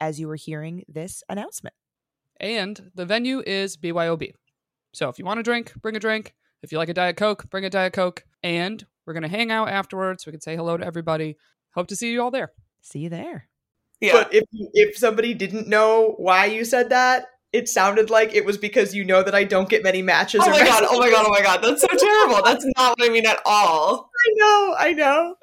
as you were hearing this announcement. And the venue is BYOB. So if you want a drink, bring a drink. If you like a Diet Coke, bring a Diet Coke. And we're going to hang out afterwards. We can say hello to everybody. Hope to see you all there. See you there. Yeah. But if if somebody didn't know why you said that, it sounded like it was because you know that I don't get many matches. Oh my god! Oh my god! Oh my god! That's so terrible. That's not what I mean at all. I know. I know.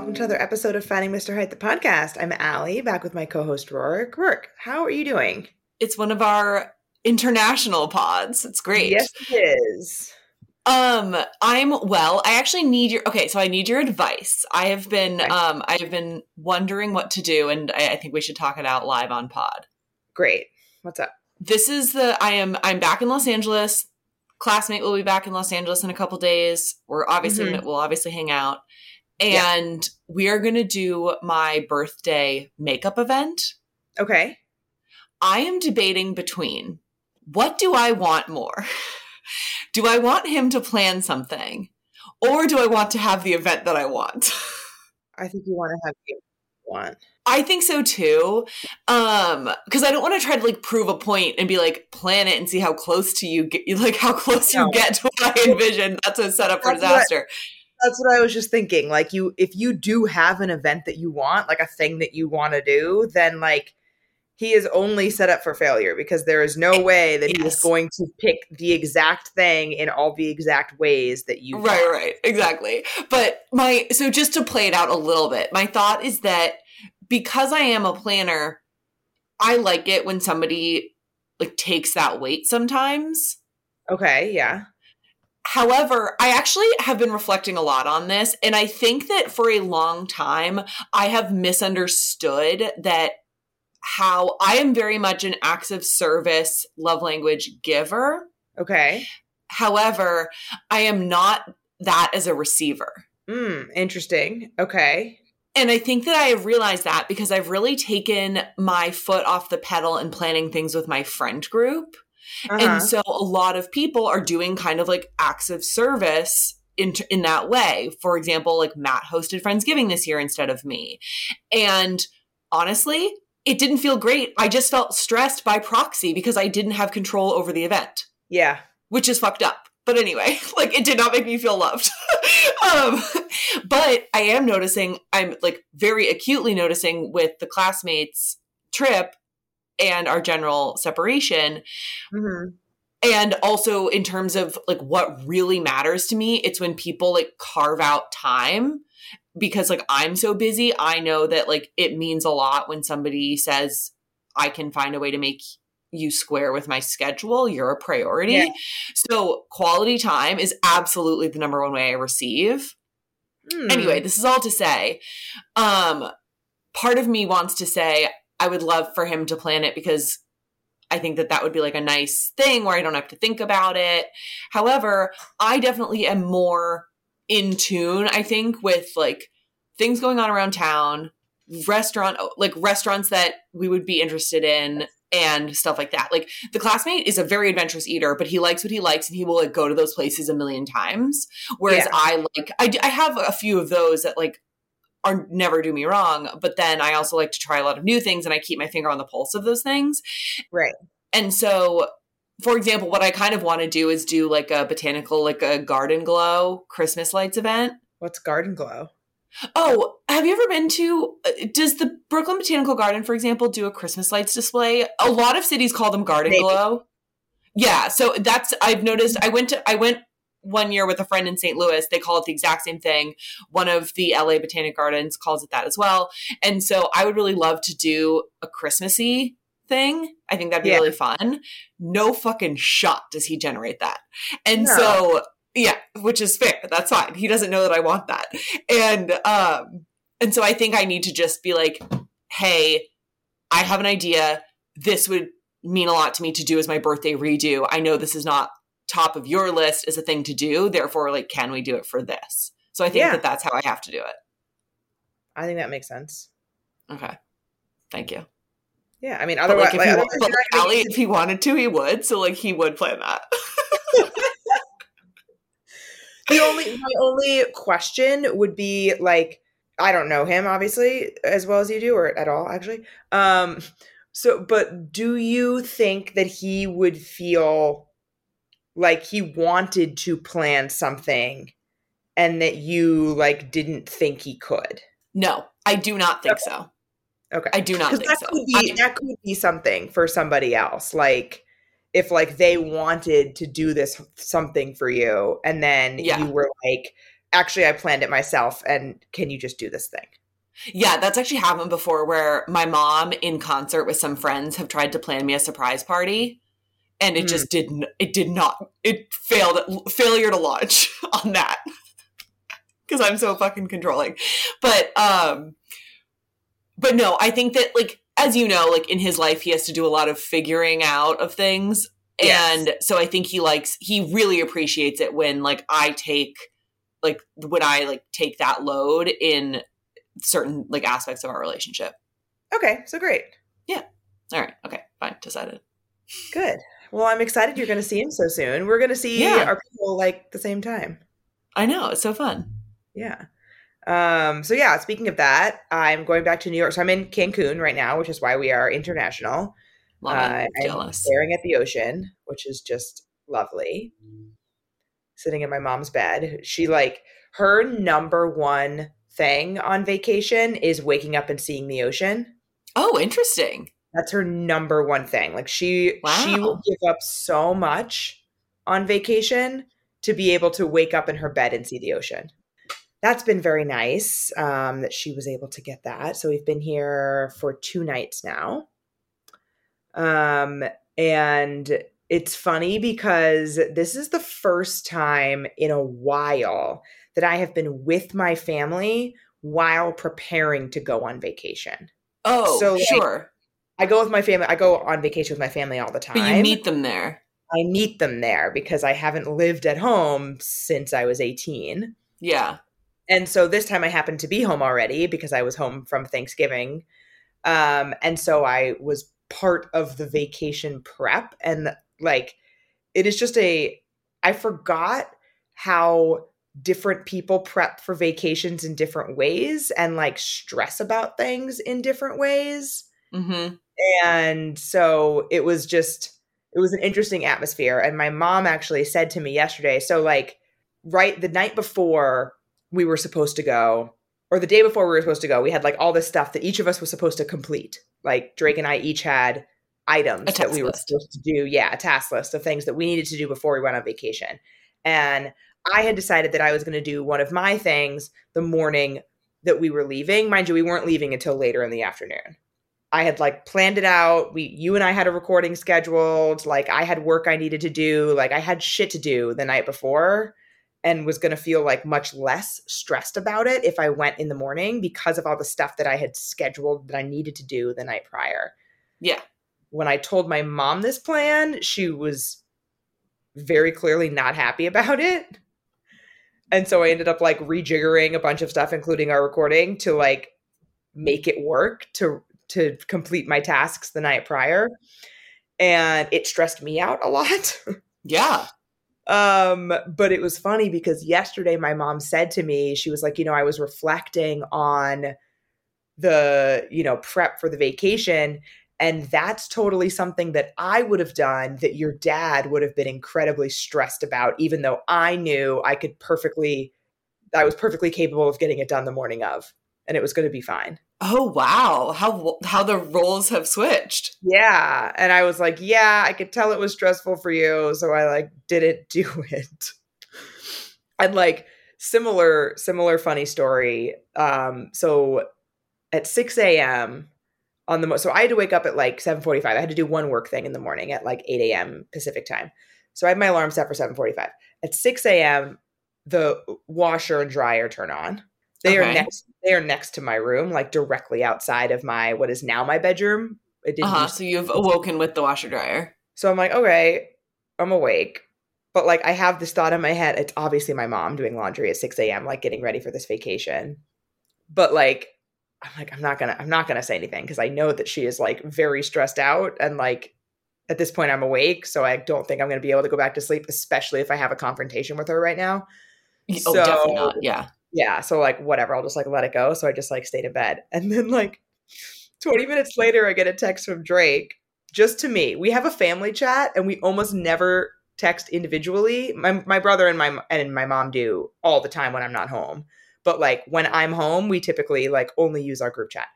Welcome to another episode of Finding Mr. Height, the podcast. I'm Allie, back with my co-host Rorik. Rorik, how are you doing? It's one of our international pods. It's great. Yes, it is. Um, I'm well. I actually need your okay. So I need your advice. I have been um I have been wondering what to do, and I, I think we should talk it out live on pod. Great. What's up? This is the I am I'm back in Los Angeles. Classmate will be back in Los Angeles in a couple days. We're obviously mm-hmm. we'll obviously hang out, and yeah. we are gonna do my birthday makeup event. Okay. I am debating between what do I want more? do I want him to plan something or do I want to have the event that I want? I think you want to have the want. I think so too. Um, because I don't want to try to like prove a point and be like plan it and see how close to you get like how close no. you get to what I envision. That's a setup for disaster. What, that's what I was just thinking. Like you if you do have an event that you want, like a thing that you want to do, then like he is only set up for failure because there is no way that yes. he is going to pick the exact thing in all the exact ways that you right want. right exactly but my so just to play it out a little bit my thought is that because i am a planner i like it when somebody like takes that weight sometimes okay yeah However, I actually have been reflecting a lot on this, and I think that for a long time, I have misunderstood that how I am very much an acts of service love language giver. Okay. However, I am not that as a receiver. Hmm, interesting. Okay. And I think that I have realized that because I've really taken my foot off the pedal in planning things with my friend group. Uh-huh. And so a lot of people are doing kind of like acts of service in, in that way. For example, like Matt hosted Friendsgiving this year instead of me. And honestly, it didn't feel great. I just felt stressed by proxy because I didn't have control over the event. Yeah. Which is fucked up. But anyway, like it did not make me feel loved. um, but I am noticing, I'm like very acutely noticing with the classmates trip and our general separation. Mm-hmm. And also in terms of like what really matters to me, it's when people like carve out time because like I'm so busy, I know that like it means a lot when somebody says I can find a way to make you square with my schedule. You're a priority. Yeah. So quality time is absolutely the number one way I receive. Hmm. Anyway, this is all to say, um, part of me wants to say I would love for him to plan it because I think that that would be like a nice thing where I don't have to think about it. However, I definitely am more in tune, I think, with like things going on around town, restaurant oh, like restaurants that we would be interested in and stuff like that. Like the classmate is a very adventurous eater, but he likes what he likes and he will like go to those places a million times. Whereas yeah. I like I, I have a few of those that like are never do me wrong, but then I also like to try a lot of new things and I keep my finger on the pulse of those things. Right. And so for example, what I kind of want to do is do like a botanical, like a garden glow Christmas lights event. What's garden glow? Oh, have you ever been to? Uh, does the Brooklyn Botanical Garden, for example, do a Christmas lights display? A lot of cities call them garden Maybe. glow. Yeah, so that's I've noticed. I went to I went one year with a friend in St. Louis. They call it the exact same thing. One of the LA Botanic Gardens calls it that as well. And so I would really love to do a Christmassy thing. I think that'd be Yeah. really fun. No fucking shot does he generate that. And No. so yeah, which is fair. That's fine. He doesn't know that I want that. And um and so I think I need to just be like, "Hey, I have an idea. This would mean a lot to me to do as my birthday redo. I know this is not top of your list is a thing to do. Therefore, like, can we do it for this? So I think Yeah. that that's how I have to do it. I think that makes sense. Okay. Thank you. Yeah, I mean, otherwise, like, if, like, he, otherwise but like, Allie, if he wanted to, he would. So like, he would plan that. the only my only question would be like I don't know him obviously as well as you do or at all actually. Um so but do you think that he would feel like he wanted to plan something and that you like didn't think he could? no, I do not think so. Okay. I do not think that so. could be I- that could be something for somebody else. Like if like they wanted to do this something for you and then Yeah. you were like, actually I planned it myself and can you just do this thing? Yeah, that's actually happened before where my mom in concert with some friends have tried to plan me a surprise party and it Hmm. just didn't it did not it failed failure to launch on that. Cuz I'm so fucking controlling. But um but no, I think that like as you know, like in his life he has to do a lot of figuring out of things Yes. and so I think he likes he really appreciates it when like I take like when I like take that load in certain like aspects of our relationship. Okay, so great. Yeah. All right, okay, fine, decided. Good. Well, I'm excited you're going to see him so soon. We're going to see Yeah. our people like the same time. I know it's so fun. Yeah. Um, so yeah, speaking of that, I'm going back to New York. So I'm in Cancun right now, which is why we are international. Love Uh, Jealous. staring at the ocean, which is just lovely. Sitting in my mom's bed. She like her number one thing on vacation is waking up and seeing the ocean. Oh, interesting. That's her number one thing. Like she she will give up so much on vacation to be able to wake up in her bed and see the ocean. That's been very nice um, that she was able to get that. So we've been here for two nights now. Um, and it's funny because this is the first time in a while that I have been with my family while preparing to go on vacation. Oh, So, sure. I go with my family. I go on vacation with my family all the time. But you meet them there. I meet them there because I haven't lived at home since I was 18. Yeah. And so this time I happened to be home already because I was home from Thanksgiving. Um, and so I was part of the vacation prep. And like, it is just a, I forgot how different people prep for vacations in different ways and like stress about things in different ways Mm-hmm. And so it was just it was an interesting atmosphere. And my mom actually said to me yesterday so like right the night before we were supposed to go or the day before we were supposed to go we had like all this stuff that each of us was supposed to complete. Like drake and i each had items that we were list. supposed to do. Yeah a task list of things that we needed to do before we went on vacation. And i had decided that i was going to do one of my things the morning that we were leaving. Mind you we weren't leaving until later in the afternoon I had like planned it out. We you and I had a recording scheduled. Like I had work I needed to do. Like I had shit to do the night before and was going to feel like much less stressed about it if I went in the morning because of all the stuff that I had scheduled that I needed to do the night prior. Yeah. When I told my mom this plan, she was very clearly not happy about it. And so I ended up like rejiggering a bunch of stuff including our recording to like make it work to to complete my tasks the night prior and it stressed me out a lot Yeah. um but it was funny because yesterday my mom said to me she was like you know i was reflecting on the you know prep for the vacation and that's totally something that i would have done that your dad would have been incredibly stressed about even though i knew i could perfectly i was perfectly capable of getting it done the morning of and it was going to be fine Oh wow. How how the roles have switched. Yeah. And I was like, yeah, I could tell it was stressful for you. So I like didn't do it. and like similar, similar funny story. Um, so at 6 a.m., on the mo- so I had to wake up at like 7:45. I had to do one work thing in the morning at like 8 a.m. Pacific time. So I had my alarm set for 7:45. At 6 a.m., the washer and dryer turn on. They are next. They are next to my room, like directly outside of my what is now my bedroom. It didn't. Uh huh. So you've awoken with the washer dryer. so I'm like, okay, I'm awake. But like I have this thought in my head. It's obviously my mom doing laundry at 6 a.m., like getting ready for this vacation. But like, I'm like, I'm not gonna, I'm not gonna say anything because I know that she is like very stressed out and like at this point I'm awake. So I don't think I'm gonna be able to go back to sleep, especially if I have a confrontation with her right now. Oh, So- definitely not. Yeah. Yeah. So like whatever, I'll just like let it go. So I just like stayed in bed. And then like 20 minutes later, I get a text from Drake just to me. We have a family chat and we almost never text individually. My my brother and my and my mom do all the time when I'm not home. But like when I'm home, we typically like only use our group chat.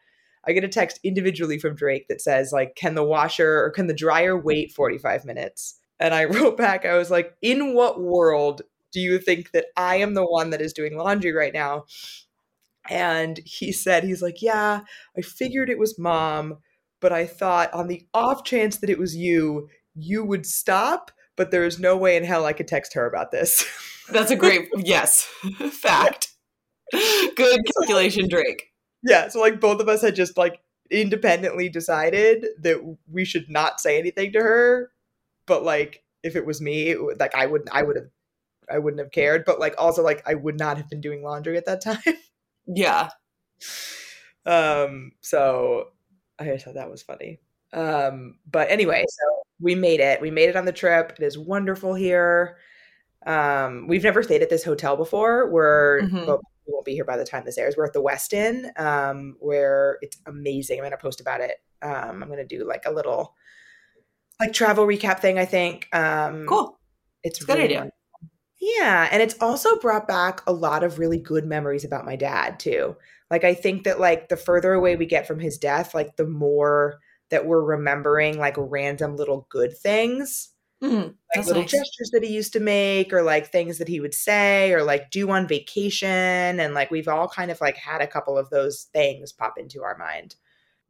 I get a text individually from Drake that says like can the washer or can the dryer wait 45 minutes? And I wrote back I was like in what world do you think that I am the one that is doing laundry right now? And he said, he's like, yeah, I figured it was mom, but I thought on the off chance that it was you, you would stop, but there is no way in hell I could text her about this. That's a great yes fact. Good calculation, Drake. yeah, so like both of us had just like independently decided that we should not say anything to her, but like if it was me, it would, like I wouldn't I would have I wouldn't have cared, but like also like I would not have been doing laundry at that time. Yeah. um so i thought that was funny um but anyway so we made it we made it on the trip it is wonderful here um we've never stayed at this hotel before we're Mhm. well, we won't be here by the time this airs we're at the westin um where it's amazing i'm gonna post about it um i'm gonna do like a little like travel recap thing i think um Cool. it's a good really idea. Yeah, and it's also brought back a lot of really good memories about my dad too. Like I think that like the further away we get from his death, like the more that we're remembering like random little good things, Mhm. like little nice. gestures that he used to make or like things that he would say or like do on vacation and like we've all kind of like had a couple of those things pop into our mind.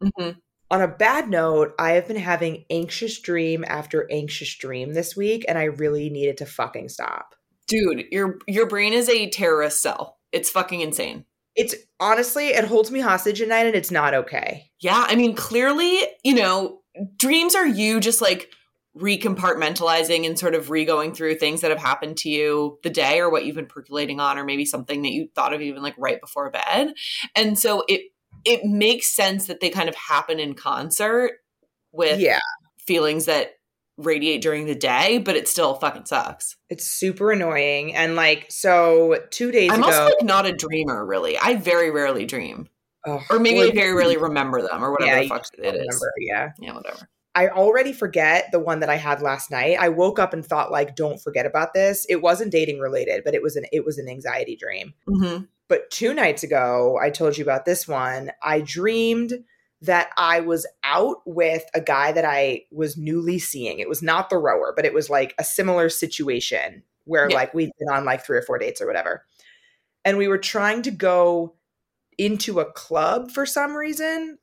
Mhm. On a bad note, I have been having anxious dream after anxious dream this week and I really needed to fucking stop. Dude, your your brain is a terrorist cell. It's fucking insane. it's honestly it holds me hostage at night and it's not okay Yeah, I mean, clearly, you know, dreams are you just like recompartmentalizing and sort of re-going through things that have happened to you the day or what you've been percolating on or maybe something that you thought of even like right before bed. And so it it makes sense that they kind of happen in concert with yeah feelings that radiate during the day, but it still fucking sucks. it's super annoying and like so two days I'm ago also like not a dreamer really. I very rarely dream. Ugh, Or maybe well, I very rarely remember them or whatever yeah, the fuck it is. remember, yeah Yeah, whatever. i already forget the one that i had last night i woke up and thought like don't forget about this it wasn't dating related but it was an it was an anxiety dream hmm but two nights ago i told you about this one i dreamed that i was out with a guy that i was newly seeing it was not the rower but it was like a similar situation where Yeah. like we'd been on like three or four dates or whatever and we were trying to go into a club for some reason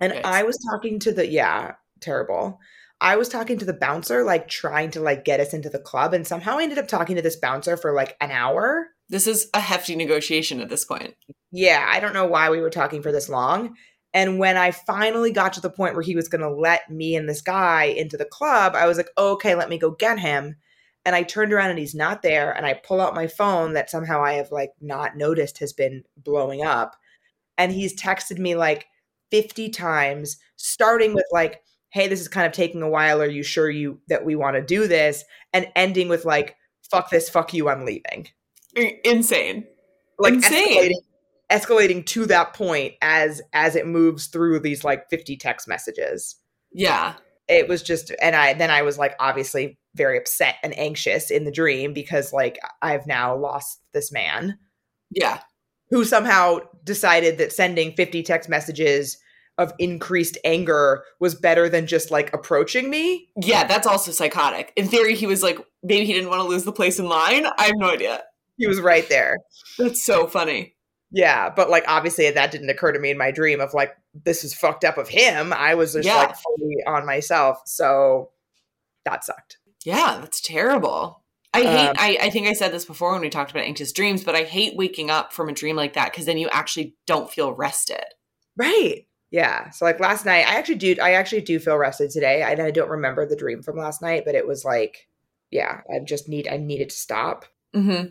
and Yikes. i was talking to the yeah terrible i was talking to the bouncer like trying to like get us into the club and somehow i ended up talking to this bouncer for like an hour This is a hefty negotiation at this point. yeah, I don't know why we were talking for this long. And when I finally got to the point where he was going to let me and this guy into the club, I was like, okay, let me go get him. And I turned around and he's not there. And I pull out my phone that somehow I have like not noticed has been blowing up. And he's texted me like 50 times, starting with like, hey, this is kind of taking a while. Are you sure you that we want to do this? And ending with like, fuck this, fuck you, I'm leaving Insane. like Insane. escalating escalating to that point as as it moves through these like 50 text messages Yeah. it was just and i then i was like obviously very upset and anxious in the dream because like i've now lost this man Yeah. who somehow decided that sending 50 text messages of increased anger was better than just like approaching me Yeah, that's also psychotic. In theory, he was like, maybe he didn't want to lose the place in line. I have no idea. he was right there That's so funny. Yeah, but like obviously that didn't occur to me in my dream of like this is fucked up of him. I was just Yeah. like fully on myself. So that sucked. Yeah, that's terrible. I hate Um, I, I think I said this before when we talked about anxious dreams, but I hate waking up from a dream like that because then you actually don't feel rested. Right. Yeah. So like last night, I actually do I actually do feel rested today. I, I don't remember the dream from last night, but it was like, yeah, I just need I needed to stop. Mm-hmm.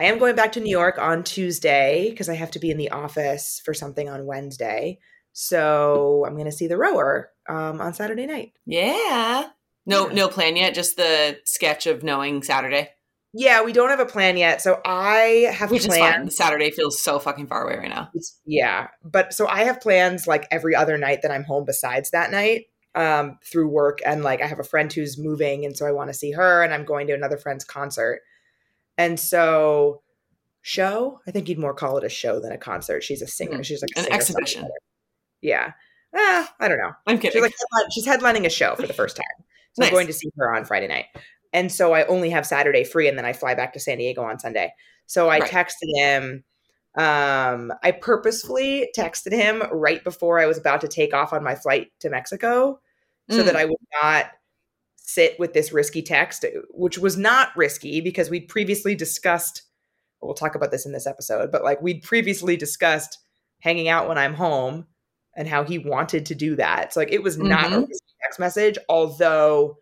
I am going back to New York on Tuesday because I have to be in the office for something on Wednesday. So I'm gonna see the rower um, on Saturday night. Yeah. No, Yeah. no plan yet. Just the sketch of knowing Saturday, Yeah, we don't have a plan yet. So I have which plans. Saturday feels so fucking far away right now. It's, yeah, but so I have plans like every other night that I'm home besides that night um, through work, and like I have a friend who's moving, and so I want to see her, and I'm going to another friend's concert, and so show. I think you'd more call it a show than a concert. She's a singer. Mhm. She's like An exhibition. songwriter. Yeah, ah, I don't know. I'm She's kidding. like she's headlining a show for the first time. So Nice. I'm going to see her on Friday night. And so I only have Saturday free and then I fly back to San Diego on Sunday. So I Right. texted him um I purposefully texted him right before I was about to take off on my flight to Mexico so Mm. that I would not sit with this risky text which was not risky because we'd previously discussed we'll talk about this in this episode but like we'd previously discussed hanging out when I'm home and how he wanted to do that. So like it was not a Mhm. risky text message, although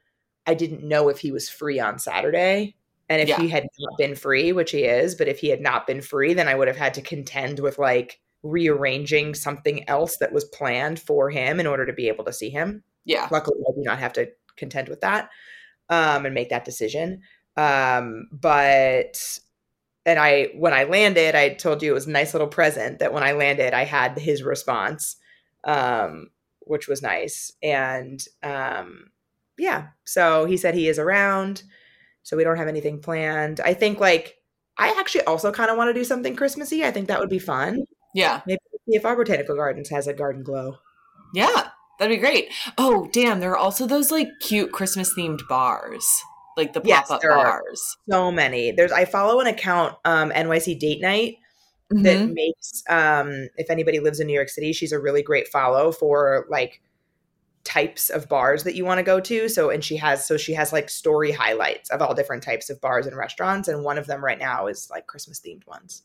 I didn't know if he was free on Saturday. And if Yeah. he had not been free, which he is, but if he had not been free, then I would have had to contend with like rearranging something else that was planned for him in order to be able to see him. yeah. Luckily, I do not have to contend with that um, and make that decision. Um, but and I when I landed, I told you it was a nice little present that when I landed, I had his response, um, which was nice. And um, yeah, so he said he is around, so we don't have anything planned. I think like I actually also kind of want to do something Christmassy. I think that would be fun. Yeah. Maybe if our botanical gardens has a garden glow. Yeah. That'd be great. Oh, damn. There are also those like cute Christmas themed bars, like the Yes, pop up there are. bars. so many. There's I follow an account, um, NYC Date Night, that Mhm. makes um if anybody lives in New York City, she's a really great follow for like types of bars that you want to go to. So and she has so she has like story highlights of all different types of bars and restaurants. And one of them right now is like Christmas themed ones.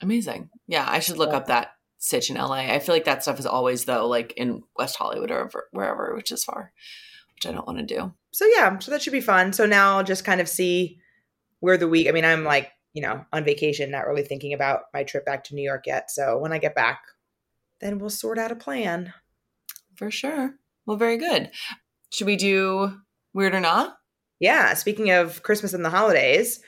Amazing. Yeah. I should look Yeah. up that sitch in LA. I feel like that stuff is always, though, like in West Hollywood or wherever, which is far, which I don't want to do. So yeah, so that should be fun. So now I'll just kind of see where the week I mean, I'm like, you know, on vacation, not really thinking about my trip back to New York yet. So when I get back, then we'll sort out a plan. For sure. Well, very good. Should we do weird or not? Yeah, speaking of Christmas and the holidays,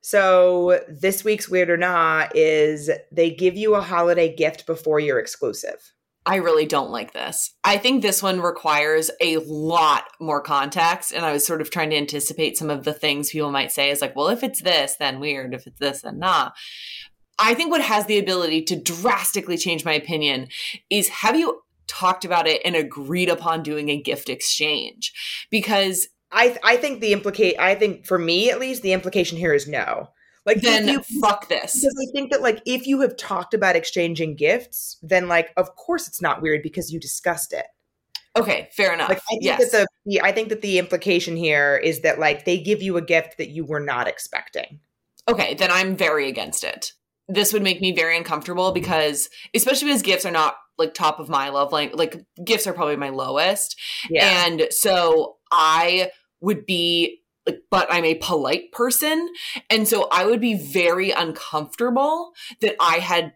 so this week's Weird or Not is they give you a holiday gift before you're exclusive. I really don't like this. I think this one requires a lot more context. And I was sort of trying to anticipate some of the things people might say is like, well, if it's this, then weird. If it's this, then not. I think what has the ability to drastically change my opinion is have you talked about it and agreed upon doing a gift exchange? Because I I think the implicate I think for me at least the implication here is no. Like then you, fuck this. because I think that like if you have talked about exchanging gifts, then like of course it's not weird because you discussed it. Okay, fair enough. Like I think yes. that the, the I think that the implication here is that like they give you a gift that you were not expecting. okay, then I'm very against it. This would make me very uncomfortable because, especially because gifts are not like top of my love language. Like gifts are probably my lowest, Yeah. and so I would be like, but I'm a polite person, and so I would be very uncomfortable that I had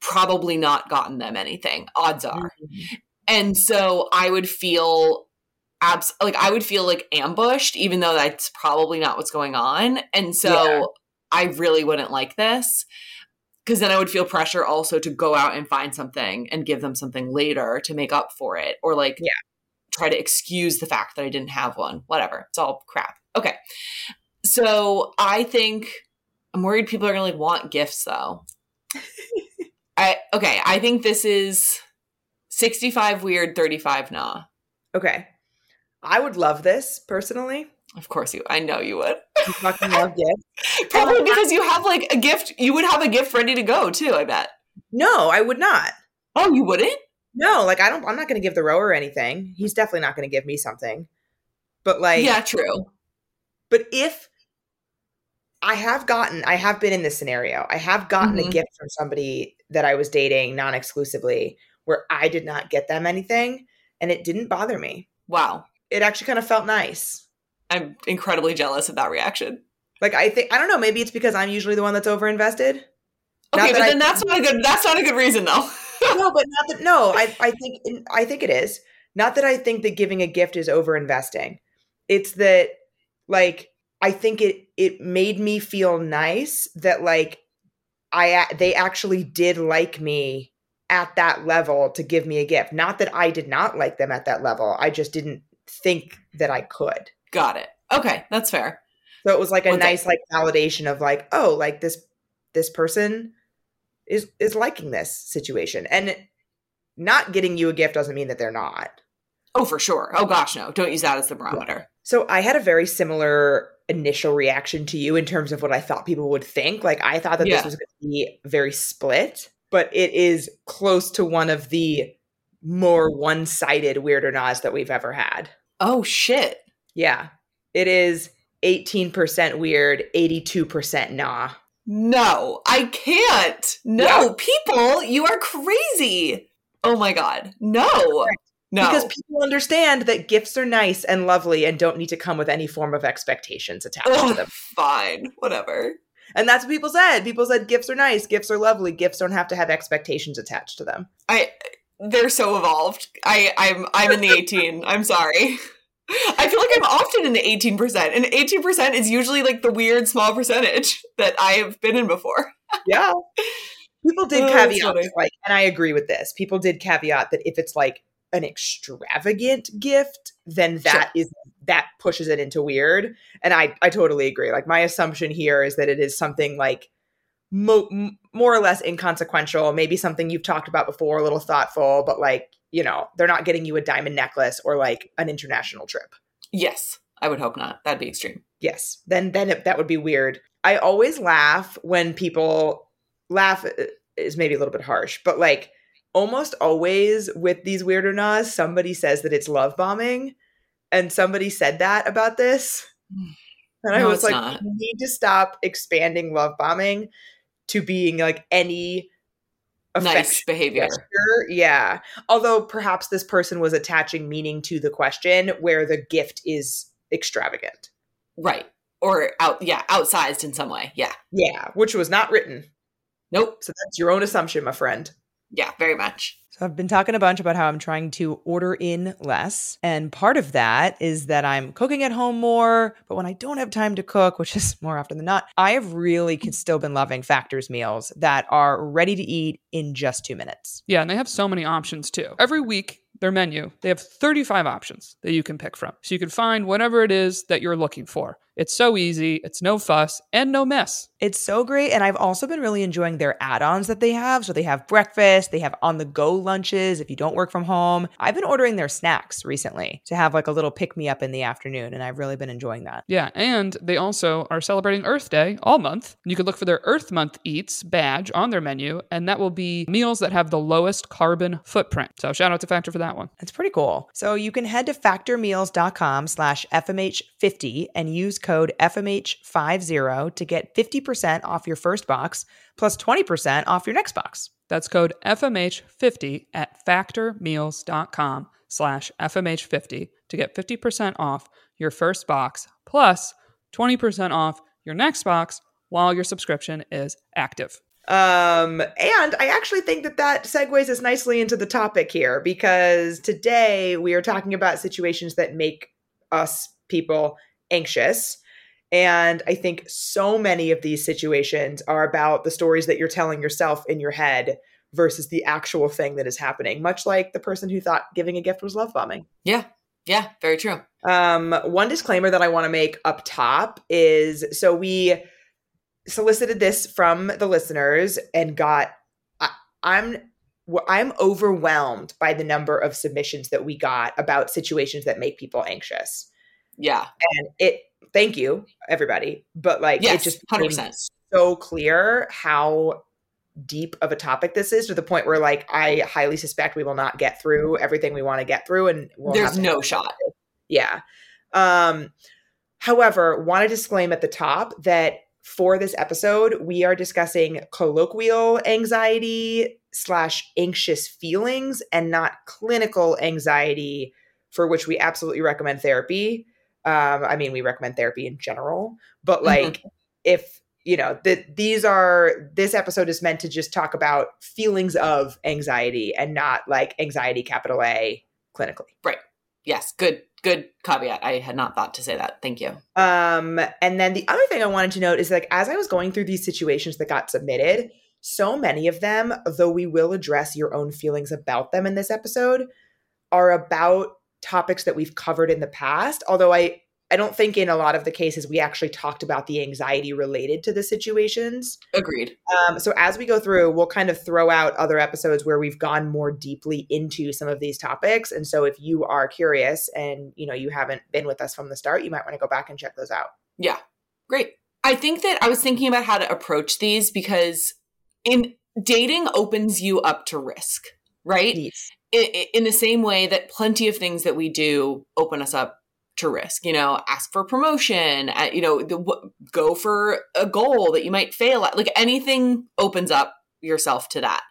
probably not gotten them anything. Odds are, mm-hmm. and so I would feel abs like I would feel like ambushed, even though that's probably not what's going on. And so Yeah. I really wouldn't like this because then I would feel pressure also to go out and find something and give them something later to make up for it, or like Yeah. Try to excuse the fact that I didn't have one. Whatever, it's all crap. Okay, so I think I'm worried people are gonna like want gifts though. I okay, I think this is 65 weird, 35 nah. Okay. I would love this personally. Of course you. I know you would. I fucking love gifts. Probably um, because you have like a gift. You would have a gift ready to go too. I bet. No, I would not. Oh, you wouldn't? No, like I don't I'm not gonna give the rower anything. He's definitely not gonna give me something. But like yeah, true. But if I have gotten, I have been in this scenario. I have gotten Mhm. a gift from somebody that I was dating non exclusively where I did not get them anything and it didn't bother me. Wow. It actually kind of felt nice. I'm incredibly jealous of that reaction. Like, I think, I don't know, maybe it's because I'm usually the one that's over invested. Okay, but that I- then that's not a good that's not a good reason though. No, but not that, no, I, I think, I think it is. Not that I think that giving a gift is over investing. It's that, like, I think it, it made me feel nice that, like, I they actually did like me at that level to give me a gift. Not that I did not like them at that level. I just didn't think that I could. Got it. Okay, that's fair. So it was like a Well, that- nice like validation of like, oh, like this this person is is liking this situation. And not getting you a gift doesn't mean that they're not. Oh, for sure. Oh gosh, no. Don't use that as the barometer. So I had a very similar initial reaction to you in terms of what I thought people would think. Like I thought that Yeah. this was going to be very split, but it is close to one of the more one-sided weird or nods that we've ever had. Oh shit. Yeah. It is 18% weird, 82% nah. No, I can't. No, Yeah. people, you are crazy. Oh my god. No. No. Because people understand that gifts are nice and lovely and don't need to come with any form of expectations attached to them. fine. Whatever. And that's what people said. People said gifts are nice, gifts are lovely, gifts don't have to have expectations attached to them. I they're so evolved. I I'm I'm in the 18. I'm sorry. I feel like I'm often in the 18%, and 18% is usually like the weird small percentage that I have been in before. Yeah. People did Oh, caveat, like, and I agree with this. People did caveat that if it's like an extravagant gift, then that is that pushes it into weird. And I I totally agree. Like my assumption here is that it is something like mo- m- more or less inconsequential, maybe something you've talked about before, a little thoughtful, but like you know they're not getting you a diamond necklace or like an international trip. Yes, I would hope not. That'd be extreme. Yes, then then it, that would be weird. I always laugh when people laugh uh, is maybe a little bit harsh, but like almost always with these weird or somebody says that it's love bombing, and somebody said that about this, and I No, was like, not. we need to stop expanding love bombing to being like any Nice behavior. gesture. Yeah. Although perhaps this person was attaching meaning to the question where the gift is extravagant. Right. Or out yeah, outsized in some way. Yeah. Yeah, which was not written. Nope. So that's your own assumption, my friend. Yeah, very much. So I've been talking a bunch about how I'm trying to order in less. And part of that is that I'm cooking at home more. But when I don't have time to cook, which is more often than not, I have really still been loving Factor's meals that are ready to eat in just two minutes. Yeah, and they have so many options too. Every week, their menu, they have 35 options that you can pick from. So you can find whatever it is that you're looking for. It's so easy, it's no fuss, and no mess. It's so great. And I've also been really enjoying their add ons that they have. So they have breakfast, they have on the go lunches if you don't work from home. I've been ordering their snacks recently to have like a little pick me up in the afternoon. And I've really been enjoying that. Yeah, and they also are celebrating Earth Day all month. You can look for their Earth Month Eats badge on their menu, and that will be meals that have the lowest carbon footprint. So shout out to Factor for that one. It's pretty cool. So you can head to factormeals.com slash FMH50 and use code FMH50 to get 50% off your first box plus 20% off your next box. That's code FMH50 at factormeals.com slash FMH50 to get 50% off your first box plus 20% off your next box while your subscription is active. Um, and I actually think that that segues us nicely into the topic here because today we are talking about situations that make us people anxious. And I think so many of these situations are about the stories that you're telling yourself in your head versus the actual thing that is happening, much like the person who thought giving a gift was love bombing. Yeah. Yeah, very true. Um, one disclaimer that I want to make up top is so we solicited this from the listeners and got I, I'm I'm overwhelmed by the number of submissions that we got about situations that make people anxious. Yeah. And it thank you everybody, but like Yes. it just 100%. so clear how deep of a topic this is to the point where like I highly suspect we will not get through everything we want to get through and we'll There's no shot. Yeah. Um however, want to disclaim at the top that for this episode, we are discussing colloquial anxiety slash anxious feelings and not clinical anxiety, for which we absolutely recommend therapy. Um, I mean, we recommend therapy in general, but like if you know that these are this episode is meant to just talk about feelings of anxiety and not like anxiety capital A clinically. Right. Yes, good good caveat. I had not thought to say that. Thank you. Um, and then the other thing I wanted to note is like as I was going through these situations that got submitted, so many of them, though we will address your own feelings about them in this episode, are about topics that we've covered in the past. Although I I don't think in a lot of the cases we actually talked about the anxiety related to the situations. Agreed. Um, so as we go through, we'll kind of throw out other episodes where we've gone more deeply into some of these topics. And so if you are curious and you know you haven't been with us from the start, you might want to go back and check those out. Yeah. Great. I think that I was thinking about how to approach these because in dating opens you up to risk, right? Yes. I- I- in the same way that plenty of things that we do open us up to risk you know ask for promotion uh, you know the, w- go for a goal that you might fail at like anything opens up yourself to that.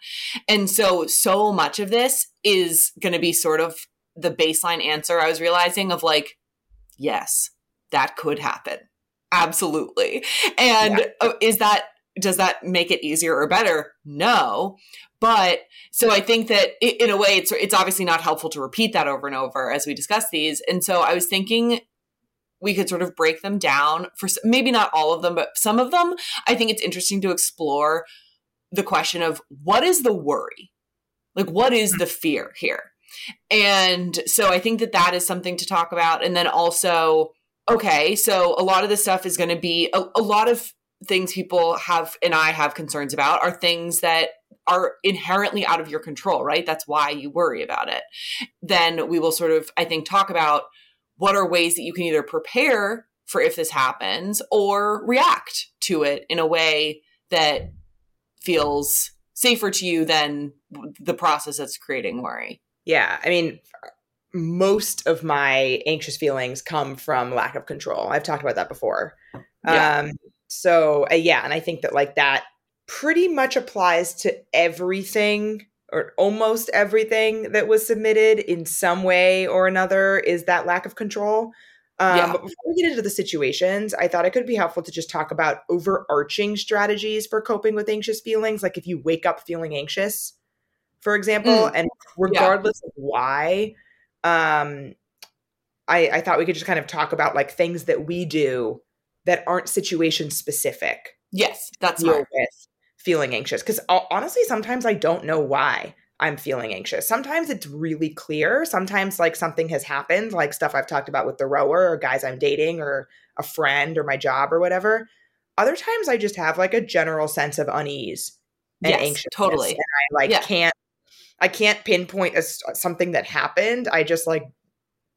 And so so much of this is going to be sort of the baseline answer i was realizing of like yes that could happen. Absolutely. And uh, is that does that make it easier or better no but so I think that i in a way, it's it's obviously not helpful to repeat that over and over as we discuss these. And so I was thinking we could sort of break them down for maybe not all of them, but some of them. I think it's interesting to explore the question of what is the worry, like what is the fear here, and so I think that that is something to talk about. And then also, okay, so a lot of this stuff is going to be a, a lot of things people have and I have concerns about are things that are inherently out of your control, right? That's why you worry about it. Then we will sort of, I think, talk about what are ways that you can either prepare for if this happens or react to it in a way that feels safer to you than the process that's creating worry. Yeah. I mean, most of my anxious feelings come from lack of control. I've talked about that before. Yeah. Um, so uh, yeah, and I think that like that pretty much applies to everything or almost everything that was submitted in some way or another is that lack of control. Um, Yeah. But before we get into the situations, I thought it could be helpful to just talk about overarching strategies for coping with anxious feelings. Like if you wake up feeling anxious, for example, Mm. and regardless of why, um, I, I thought we could just kind of talk about like things that we do that aren't situation specific Yes, that's deal smart. with feeling anxious. Because honestly, sometimes I don't know why I'm feeling anxious. Sometimes it's really clear. Sometimes like something has happened, like stuff I've talked about with the rower or guys I'm dating or a friend or my job or whatever. Other times I just have like a general sense of unease and Yes, anxiousness. totally. And I like Yeah. can't I can't pinpoint a something that happened. I just like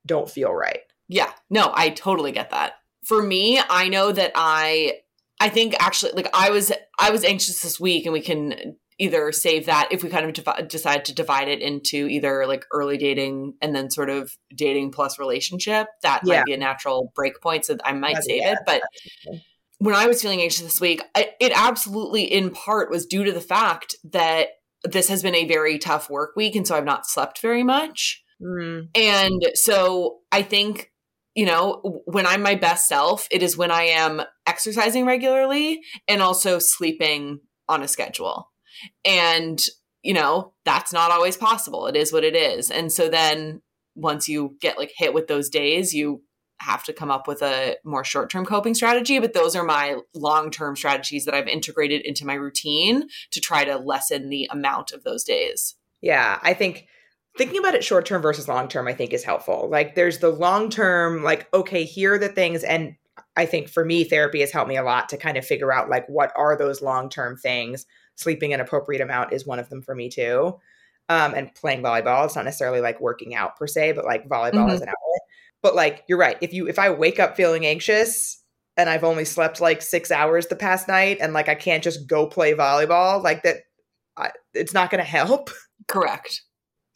don't feel right. Yeah, no, I totally get that. For me, I know that I I think actually like I was I was anxious this week and we can either save that if we kind of decide to divide it into either like early dating and then sort of dating plus relationship that Yeah. might be a natural break point so I might That's- save yeah, it but absolutely. when I was feeling anxious this week I, it absolutely in part was due to the fact that this has been a very tough work week and so I've not slept very much Mm, and so I think, you know, when I'm my best self, it is when I am exercising regularly and also sleeping on a schedule. And, you know, that's not always possible. It is what it is. And so then once you get like hit with those days, you have to come up with a more short-term coping strategy, but those are my long-term strategies that I've integrated into my routine to try to lessen the amount of those days. Yeah, I think thinking about it short term versus long term, I think is helpful. Like there's the long term, like, okay, here are the things. And I think for me, therapy has helped me a lot to kind of figure out like what are those long term things. Sleeping an appropriate amount is one of them for me too. Um, and playing volleyball. It's not necessarily like working out per se, but like volleyball Mhm. as an outlet. But like you're right. If you if I wake up feeling anxious and I've only slept like six hours the past night and like I can't just go play volleyball, like that I, it's not going to help. Correct.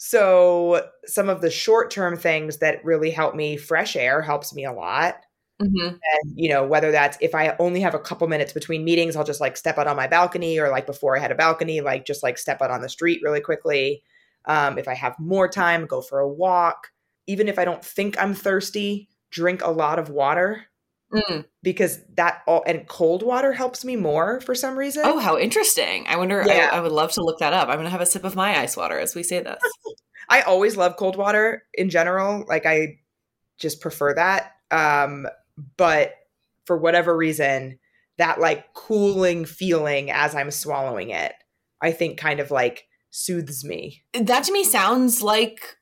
So some of the short term things that really help me, fresh air helps me a lot. Mm-hmm. And you know whether that's if I only have a couple minutes between meetings, I'll just like step out on my balcony, or like before I had a balcony, like just like step out on the street really quickly. Um, if I have more time, go for a walk. Even if I don't think I'm thirsty, drink a lot of water Mm. because that all and cold water helps me more for some reason. Oh, how interesting. I wonder, Yeah. I, I would love to look that up. I'm going to have a sip of my ice water as we say this. I always love cold water in general. Like I just prefer that. Um, but for whatever reason, that like cooling feeling as I'm swallowing it, I think kind of like soothes me. that to me sounds like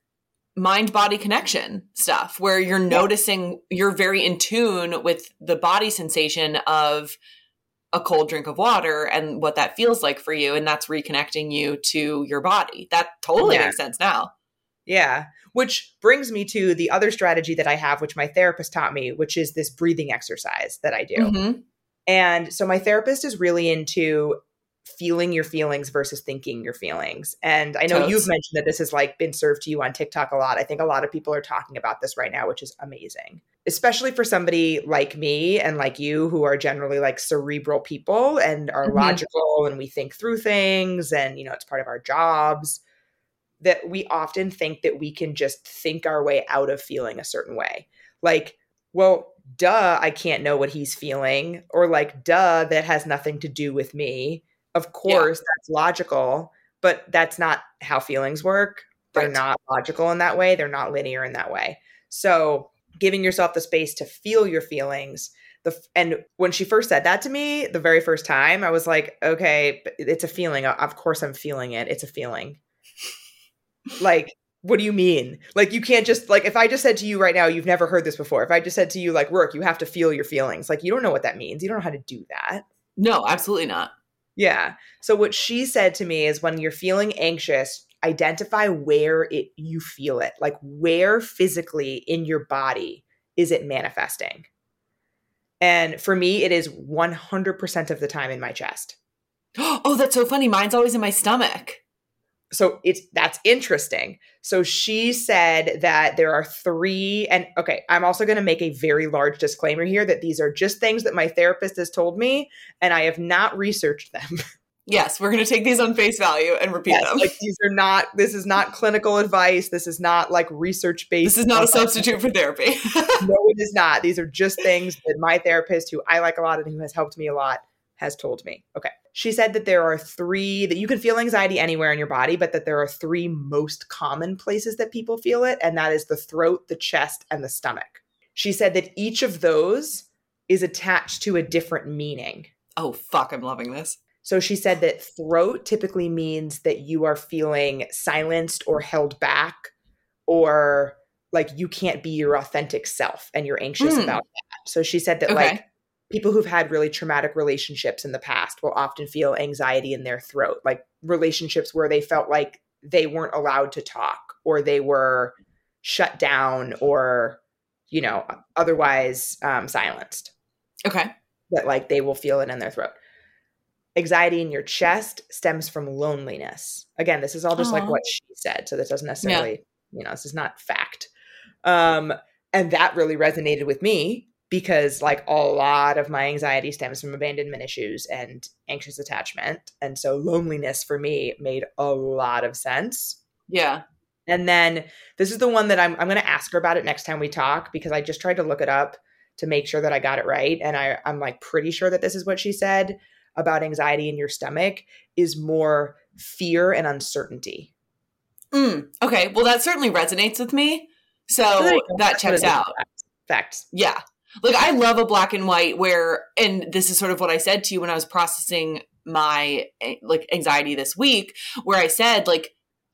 mind body connection stuff where you're noticing you're very in tune with the body sensation of a cold drink of water and what that feels like for you and that's reconnecting you to your body that totally Yeah. makes sense now Yeah. Which brings me to the other strategy that I have, which my therapist taught me, which is this breathing exercise that I do. Mhm. And so my therapist is really into feeling your feelings versus thinking your feelings. And I know Totes. you've mentioned that this has like been served to you on TikTok a lot. I think a lot of people are talking about this right now, which is amazing. Especially for somebody like me and like you who are generally like cerebral people and are Mhm. logical and we think through things and you know it's part of our jobs that we often think that we can just think our way out of feeling a certain way. Like, well, duh, I can't know what he's feeling, or like, duh, that has nothing to do with me. Of course, that's logical, but that's not how feelings work. They're Right. not logical in that way, they're not linear in that way. So, giving yourself the space to feel your feelings. The, and when she first said that to me the very first time, I was like, okay, it's a feeling. Of course, I'm feeling it. It's a feeling like what do you mean like you can't just like if i just said to you right now you've never heard this before if i just said to you like work you have to feel your feelings like you don't know what that means you don't know how to do that no absolutely not yeah. So what she said to me is when you're feeling anxious identify where it you feel it like where physically in your body is it manifesting? And for me it is 100% of the time in my chest. Oh that's so funny. Mine's always in my stomach so it's that's interesting. So she said that there are three and okay, I'm also going to make a very large disclaimer here that these are just things that my therapist has told me and I have not researched them. yes we're going to take these on face value and repeat them like these are not this is not clinical advice, this is not like research based. this is not a substitute for therapy no, it is not. These are just things that my therapist, who I like a lot and who has helped me a lot, has told me. Okay. She said that there are three, that you can feel anxiety anywhere in your body, but that there are three most common places that people feel it, and that is the throat, the chest, and the stomach. She said that each of those is attached to a different meaning. oh fuck i'm loving this So she said that throat typically means that you are feeling silenced or held back, or like you can't be your authentic self and you're anxious Hmm. about that. So she said that Okay. like people who've had really traumatic relationships in the past will often feel anxiety in their throat, like relationships where they felt like they weren't allowed to talk or they were shut down or, you know, otherwise um, silenced okay that like they will feel it in their throat. Anxiety in your chest stems from loneliness. Again, this is all just like what she said, so this doesn't necessarily, you know, this is not fact. Um, and that really resonated with me because like a lot of my anxiety stems from abandonment issues and anxious attachment, and so loneliness for me made a lot of sense. yeah And then this is the one that I'm I'm going to ask her about it next time we talk because I just tried to look it up to make sure that I got it right and I I'm like pretty sure that this is what she said about anxiety in your stomach is more fear and uncertainty. Mm, okay well that certainly resonates with me so So there that checks out. Facts. Yeah. Like I love a black and white where and this is sort of what I said to you when I was processing my eh, like anxiety this week where I said like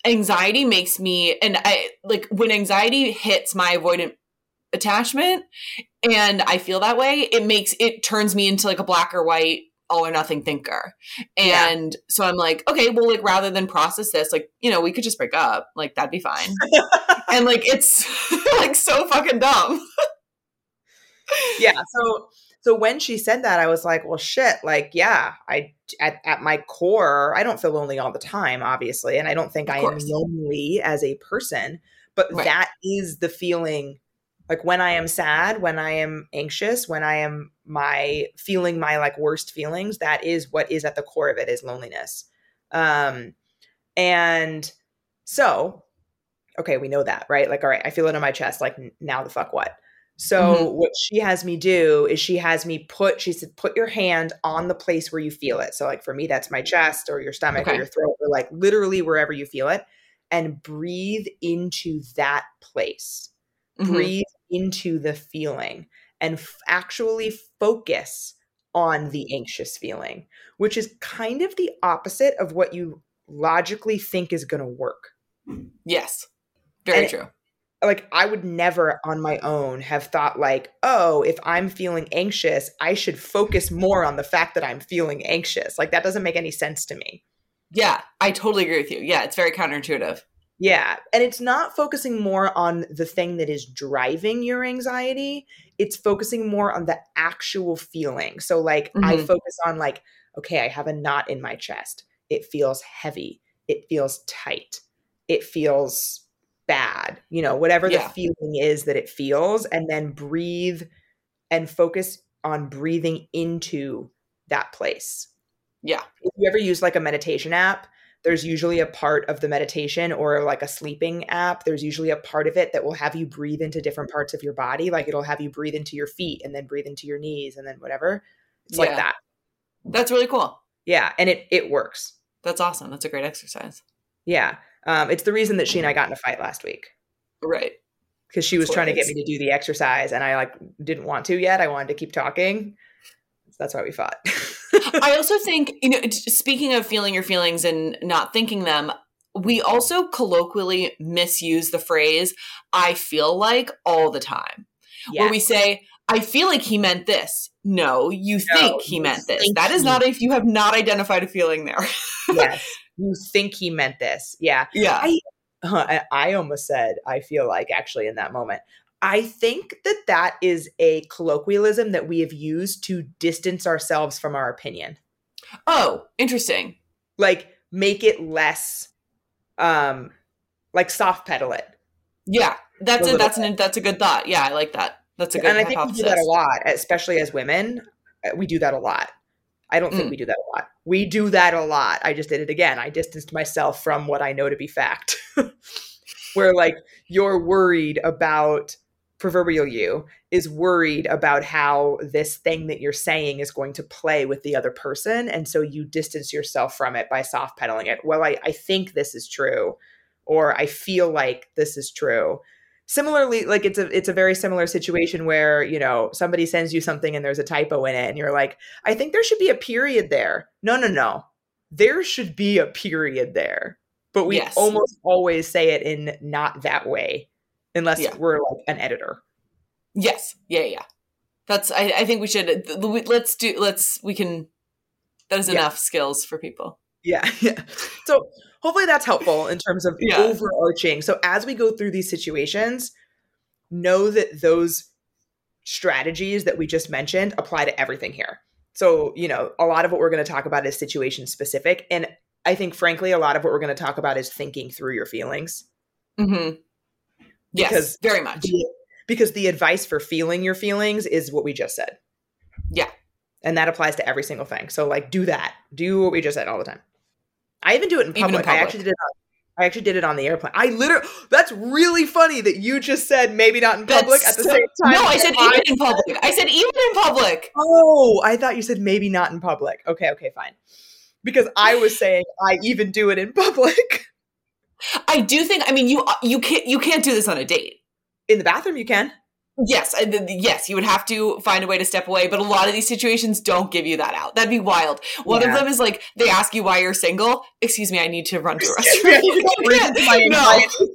anxiety makes me and I like when anxiety hits my avoidant attachment and I feel that way it makes it turns me into like a black or white all or nothing thinker. Yeah. And so I'm like, okay, well like rather than process this like, you know, we could just break up. Like that'd be fine. and like it's like so fucking dumb. yeah. So so when she said that, I was like, well, shit, like, yeah, I, at, at my core, I don't feel lonely all the time, obviously. And I don't think Of I am lonely as a person, but Right. that is the feeling. Like when I am sad, when I am anxious, when I am my feeling my like worst feelings, that is what is at the core of it is loneliness. Um, and so, okay, we know that, right? Like, all right, I feel it in my chest. Like, now the fuck what? So, Mhm. what she has me do is she has me put, she said, put your hand on the place where you feel it. So, like, for me, that's my chest or your stomach or your throat or like literally wherever you feel it and breathe into that place. Mhm. Breathe into the feeling and f- actually focus on the anxious feeling, which is kind of the opposite of what you logically think is going to work. Yes. Very And it- true. Like, I would never on my own have thought, like, oh, if I'm feeling anxious, I should focus more on the fact that I'm feeling anxious. Like, that doesn't make any sense to me. Yeah, I totally agree with you. Yeah, it's very counterintuitive. Yeah. And it's not focusing more on the thing that is driving your anxiety. It's focusing more on the actual feeling. So, like, I Mhm. focus on, like, okay, I have a knot in my chest. It feels heavy. It feels tight. It feels bad. You know, whatever Yeah. the feeling is that it feels. And then breathe and focus on breathing into that place Yeah. if you ever use like a meditation app, there's usually a part of the meditation or like a sleeping app, there's usually a part of it that will have you breathe into different parts of your body. Like it'll have you breathe into your feet and then breathe into your knees and then whatever. It's like that. That's really cool. Yeah. And it it works. That's awesome. That's a great exercise. Yeah. Um, it's the reason that she and I got in a fight last week. Right. Because she was That's trying to get me to do the exercise and I like didn't want to yet. I wanted to keep talking. So that's why we fought. I also think, you know, speaking of feeling your feelings and not thinking them, we also colloquially misuse the phrase, I feel like all the time. Where we say, I feel like he meant this. No, you No, think he meant this. That is not if you have not identified a feeling there. yes. You think he meant this. Yeah. yeah. I- Uh, I, almost said I feel like actually in that moment. I think that that is a colloquialism that we have used to distance ourselves from our opinion. oh, interesting. Like make it less um like soft pedal it. Yeah. That's A a, that's an that's a good thought. Yeah, I like that. That's a good and I think we hypothesis. do that a lot, especially as women. Uh, We do that a lot. I don't think Mm. we do that a lot. We do that a lot. I just did it again. I distanced myself from what I know to be fact. Where like you're worried about proverbial you is worried about how this thing that you're saying is going to play with the other person. And so you distance yourself from it by soft pedaling it. Well, I, I think this is true, or I feel like this is true similarly like it's a it's a very similar situation where you know somebody sends you something and there's a typo in it and you're like i think there should be a period there no no no there should be a period there but we Yes. almost always say it in not that way unless Yeah. we're like an editor Yes. Yeah, yeah. That's I, I think we should th- th- we- let's do let's we can that is Yeah. enough skills for people. Yeah, yeah. So hopefully that's helpful in terms of Yeah. overarching. So as we go through these situations, know that those strategies that we just mentioned apply to everything here. So, you know, a lot of what we're going to talk about is situation specific. And I think, frankly, a lot of what we're going to talk about is thinking through your feelings. Mm-hmm. Yes, Because very much. The- because the advice for feeling your feelings is what we just said. Yeah. And that applies to every single thing. So, like, do that. Do what we just said all the time. I even do it in Even in public. I actually did it. On, I actually did it on the airplane. I literally. That's really funny that you just said maybe not in public That's at the so- same time. No, I said even in public. I said even in public. Oh, I thought you said maybe not in public. Okay, okay, fine. Because I was saying I even do it in public. I do think. I mean, you you can't you can't do this on a date. In the bathroom, you can. Yes, I- th- th- yes, you would have to find a way to step away, but a lot of these situations don't give you that out. That'd be wild. One Yeah. of them is like they ask you why you're single. Excuse me, I need to run to a Yeah, you don't breathe into my restroom.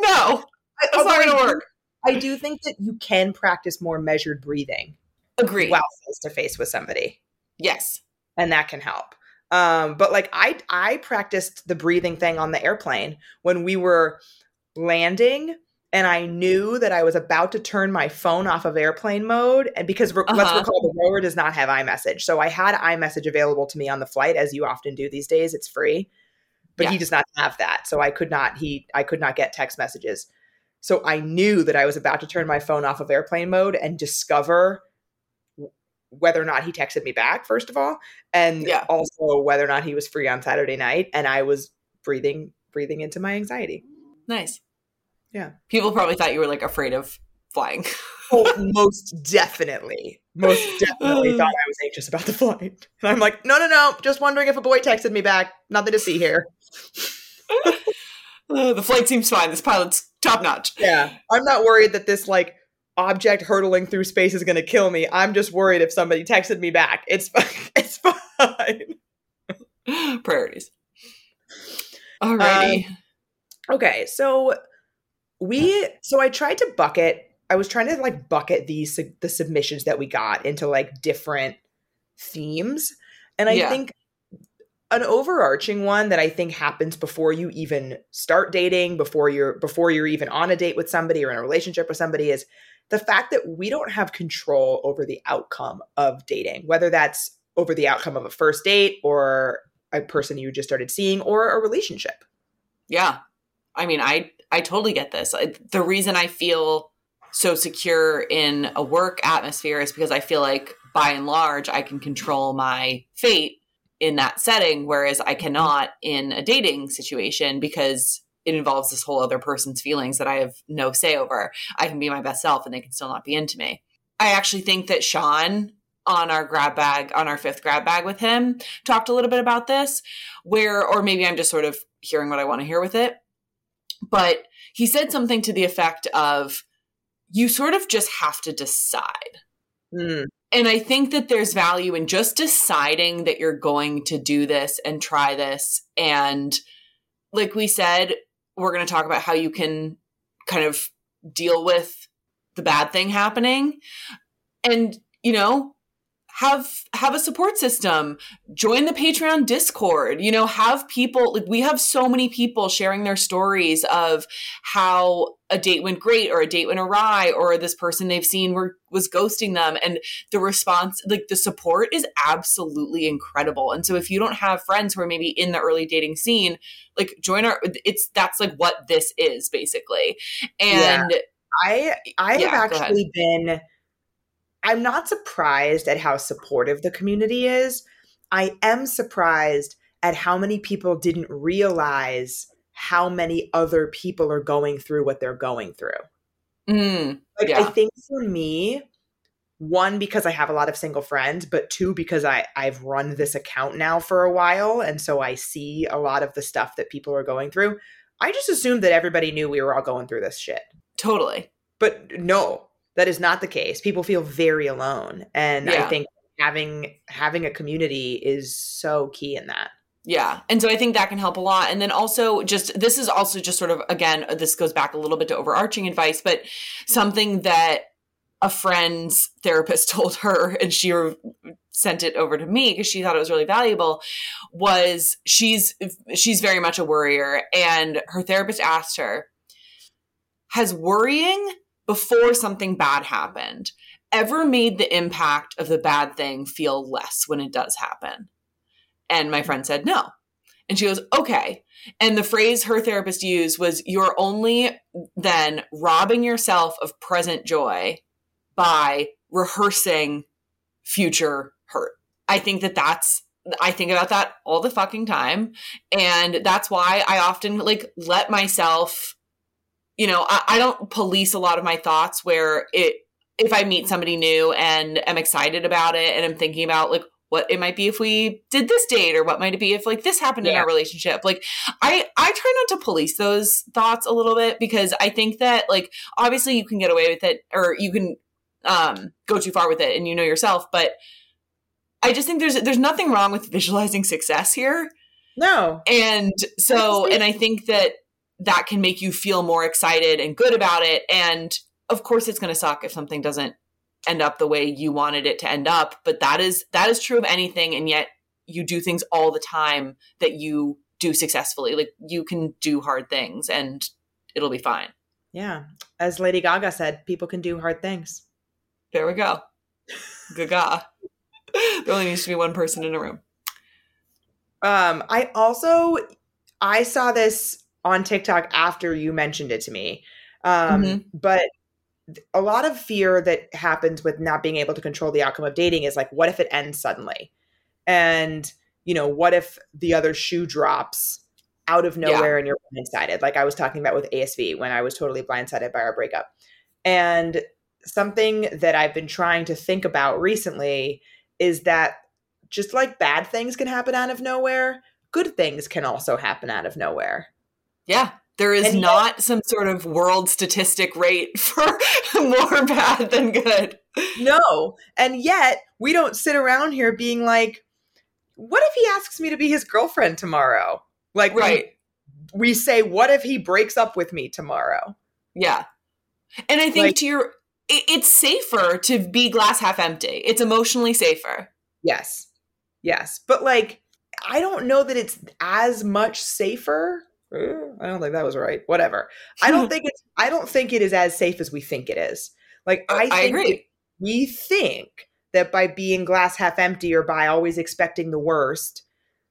no, no, that's not Although gonna do- work. I do think that you can practice more measured breathing Agree. while face to face with somebody. Yes. and that can help. Um, but like I I practiced the breathing thing on the airplane when we were landing and I knew that I was about to turn my phone off of airplane mode. And because re- let's Uh-huh. recall, the rower does not have iMessage. So I had iMessage available to me on the flight, as you often do these days. It's free. But he does not have that. So I could not, he I could not get text messages. So I knew that I was about to turn my phone off of airplane mode and discover w- whether or not he texted me back, first of all, and Yeah. also whether or not he was free on Saturday night. And I was breathing, breathing into my anxiety. Nice. Yeah. People probably thought you were like afraid of flying. Oh, most definitely. Most definitely thought I was anxious about the flight. And I'm like, no, no, no. Just wondering if a boy texted me back. Nothing to see here. Uh, the flight seems fine. This pilot's top notch. Yeah. I'm not worried that this like object hurtling through space is going to kill me. I'm just worried if somebody texted me back. It's. It's fine. Priorities. Alrighty. Okay, so we so I tried to bucket. I was trying to like bucket these the submissions that we got into like different themes, and I Yeah. think an overarching one that I think happens before you even start dating, before you're before you're even on a date with somebody or in a relationship with somebody is the fact that we don't have control over the outcome of dating, whether that's over the outcome of a first date or a person you just started seeing or a relationship. yeah. I mean, I I totally get this. The reason I feel so secure in a work atmosphere is because I feel like by and large I can control my fate in that setting whereas I cannot in a dating situation because it involves this whole other person's feelings that I have no say over. I can be my best self and they can still not be into me. I actually think that Sean on our grab bag, on our fifth grab bag with him, talked a little bit about this, where, or maybe I'm just sort of hearing what I want to hear with it. But he said something to the effect of, you sort of just have to decide. Mm, And I think that there's value in just deciding that you're going to do this and try this. And like we said, we're going to talk about how you can kind of deal with the bad thing happening and, you know, have have a support system join the patreon discord you know have people like we have so many people sharing their stories of how a date went great or a date went awry or this person they've seen were was ghosting them. And the response like the support is absolutely incredible. And so if you don't have friends who are maybe in the early dating scene like join our it's that's like what this is basically. And I I Yeah, have actually been I'm not surprised at how supportive the community is. I am surprised at how many people didn't realize how many other people are going through what they're going through. mm, Like I think for me, one because I have a lot of single friends, but two because I I've run this account now for a while and so I see a lot of the stuff that people are going through. I just assumed that everybody knew we were all going through this shit. totally But no, that is not the case. People feel very alone and I think having having a community is so key in that. Yeah. And so I think that can help a lot. And then also, just this is also just sort of, again, uh, this goes back a little bit to overarching advice, but something that a friend's therapist told her, and she re- sent it over to me because she thought it was really valuable, was she's she's very much a worrier, and her therapist asked her, "Has worrying before something bad happened ever made the impact of the bad thing feel less when it does happen?" And my friend said no. And she goes, okay. And the phrase her therapist used was, you're only then robbing yourself of present joy by rehearsing future hurt. I think that that's, I think about that all the fucking time. And that's why I often like let myself, you know, I, I don't police a lot of my thoughts where it, if I meet somebody new and am excited about it and I'm thinking about like what it might be if we did this date or what might it be if like this happened in our relationship. Like i i try not to police those thoughts a little bit because i think that like obviously you can get away with it or you can um go too far with it and you know yourself but i just think there's there's nothing wrong with visualizing success here. No. and so and i think that that can make you feel more excited and good about it and of course it's going to suck if something doesn't end up the way you wanted it to end up but that is that is true of anything and yet you do things all the time that you do successfully like you can do hard things and it'll be fine Yeah. As Lady Gaga said, people can do hard things. There we go. Gaga. there only needs to be one person in a room. Um, I also I saw this on TikTok after you mentioned it to me. Um, Mhm. but a lot of fear that happens with not being able to control the outcome of dating is like, what if it ends suddenly? And, you know, what if the other shoe drops out of Yeah. nowhere and you're blindsided? Like I was talking about with ASV when I was totally blindsided by our breakup. And something that I've been trying to think about recently is that just like bad things can happen out of nowhere, good things can also happen out of nowhere. Yeah. There is And yet- not some sort of world statistic rate for more bad than good. No. And yet, we don't sit around here being like, what if he asks me to be his girlfriend tomorrow? Like, we- Right. we, say, what if he breaks up with me tomorrow? Yeah. And I think Like- to your, it, it's safer to be glass half empty. It's emotionally safer. Yes. Yes. But like, I don't know that it's as much safer. Uh, I don't think that was right. Whatever. I don't think it's, I don't think it is as safe as we think it is. Like, I, I think that agree. we think that by being glass half empty or by always expecting the worst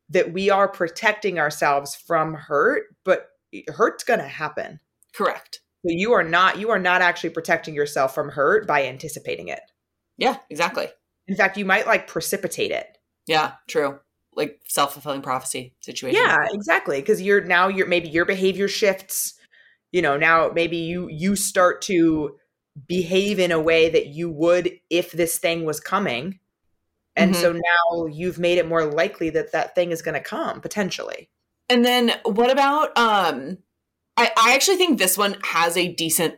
that we are protecting ourselves from hurt but hurt's going to happen Correct. so you are not you are not actually protecting yourself from hurt by anticipating it Yeah, exactly. in fact you might like precipitate it Yeah, true. Like self fulfilling prophecy situation. yeah exactly because you're now you're maybe your behavior shifts you know now maybe you you start to behave in a way that you would if this thing was coming and Mhm. so now you've made it more likely that that thing is going to come potentially And then what about um I, I actually think this one has a decent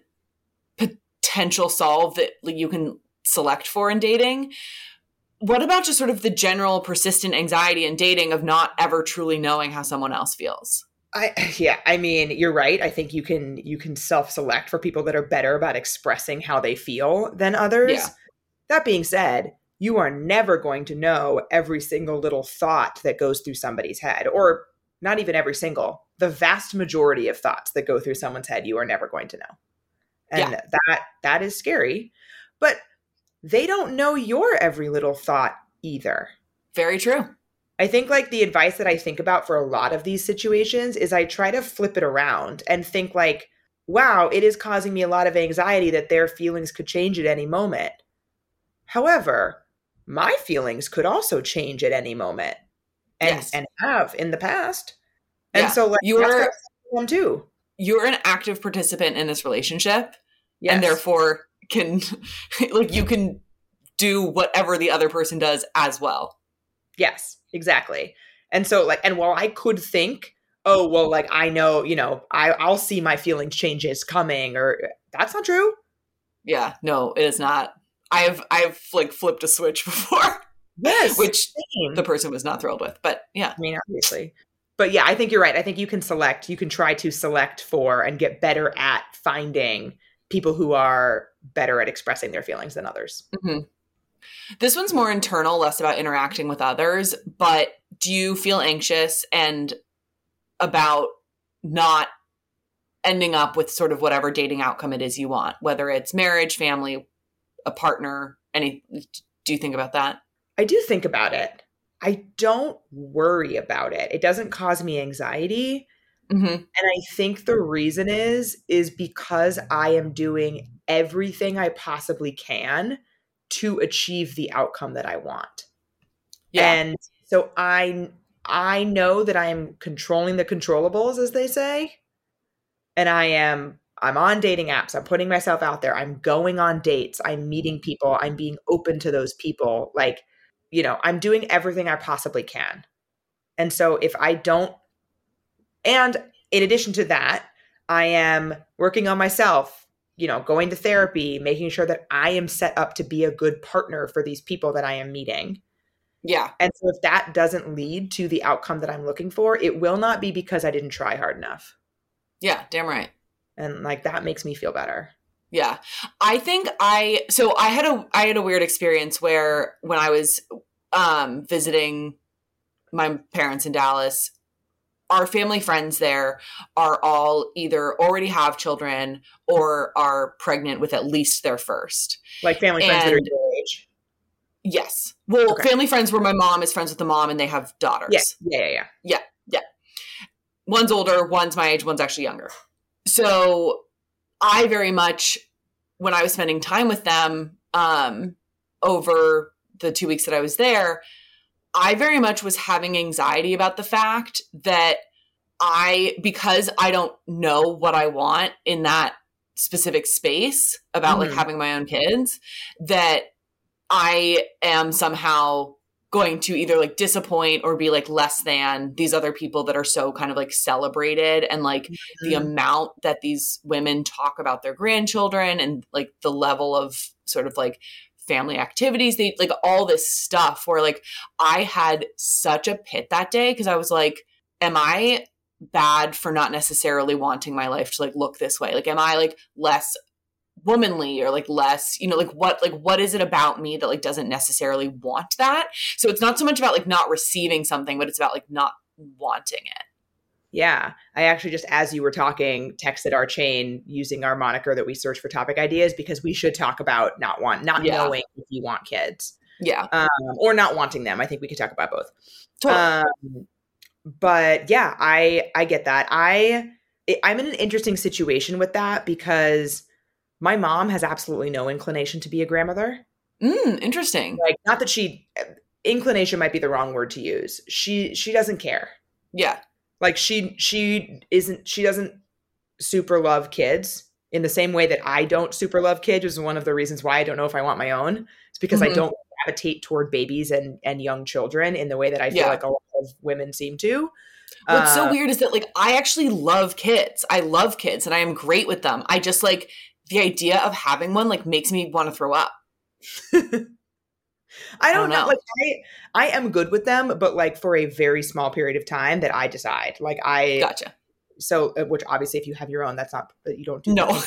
potential solve that like, you can select for in dating. What about just sort of the general persistent anxiety in dating of not ever truly knowing how someone else feels? I yeah, I mean, you're right. I think you can you can self-select for people that are better about expressing how they feel than others. Yeah. That being said, you are never going to know every single little thought that goes through somebody's head or not even every single. The vast majority of thoughts that go through someone's head you are never going to know. And Yeah. that that is scary. But they don't know your every little thought either. Very true. I think like the advice that I think about for a lot of these situations is I try to flip it around and think like, wow, it is causing me a lot of anxiety that their feelings could change at any moment. However, my feelings could also change at any moment and Yes. and have in the past. And Yeah. so like You that's are- what I them too. You're an active participant in this relationship Yes. and therefore can like you can do whatever the other person does as well. Yes, exactly. And so like and while I could think, oh well like I know, you know, I I'll see my feelings changes coming or that's not true. Yeah, no, it is not. I've I've like flipped a switch before, Yes. which same. the person was not thrilled with. But yeah, I mean, obviously. But yeah, I think you're right. I think you can select, you can try to select for and get better at finding people who are better at expressing their feelings than others. Mm-hmm. this one's more internal, less about interacting with others. But do you feel anxious and about not ending up with sort of whatever dating outcome it is you want, whether it's marriage, family, a partner, any? Do you think about that? I do think about it. I don't worry about it. It doesn't cause me anxiety. Mm-hmm. And I think the reason is is because I am doing everything I possibly can to achieve the outcome that I want. Yeah, And so I I know that I am controlling the controllables as they say. And I am I'm on dating apps. I'm putting myself out there. I'm going on dates. I'm meeting people. I'm being open to those people. Like, you know, I'm doing everything I possibly can. And so if I don't and in addition to that, I am working on myself, you know, going to therapy, making sure that I am set up to be a good partner for these people that I am meeting. yeah, And so if that doesn't lead to the outcome that I'm looking for, it will not be because I didn't try hard enough. yeah. Damn right. And like that makes me feel better. Yeah. I think I so I had a I had a weird experience where when I was um visiting my parents in Dallas our family friends there are all either already have children or are pregnant with at least their first. Like family friends that are And- your age. Yes. Well, Okay. family friends where my mom is friends with the mom and they have daughters. Yeah, yeah, yeah, yeah. Yeah. One's older, one's my age, one's actually younger. So I very much, when I was spending time with them um, over the two weeks that I was there, I very much was having anxiety about the fact that I, because I don't know what I want in that specific space about like Mhm. having my own kids, that I am somehow going to either like disappoint or be like less than these other people that are so kind of like celebrated and like the Mhm. amount that these women talk about their grandchildren and like the level of sort of like family activities they like all this stuff where like i had such a pit that day because i was like am i bad for not necessarily wanting my life to like look this way? Like am i like less womanly or like less you know like what like what is it about me that like doesn't necessarily want that? So it's not so much about like not receiving something but it's about like not wanting it Yeah. I actually just, as you were talking, texted our chain using our moniker that we search for topic ideas because we should talk about not want, not Yeah. knowing if you want kids yeah um, or not wanting them. I think we could talk about both. totally. Um, but yeah, I I get that. I I- I'm in an interesting situation with that because my mom has absolutely no inclination to be a grandmother. mm, interesting Like, not that she inclination might be the wrong word to use. She she doesn't care. yeah Like she she isn't she doesn't super love kids in the same way that I don't super love kids, is one of the reasons why I don't know if I want my own. It's because I Mhm. don't gravitate toward babies and and young children in the way that I feel Yeah. like a lot of women seem to. What's so Uh, weird is that like I actually love kids. I love kids and I am great with them. I just like the idea of having one like makes me want to throw up. I don't don't know. know. Like I, I am good with them, but like for a very small period of time that I decide. Like I, Gotcha. so uh, which obviously if you have your own, that's not that you don't do. No.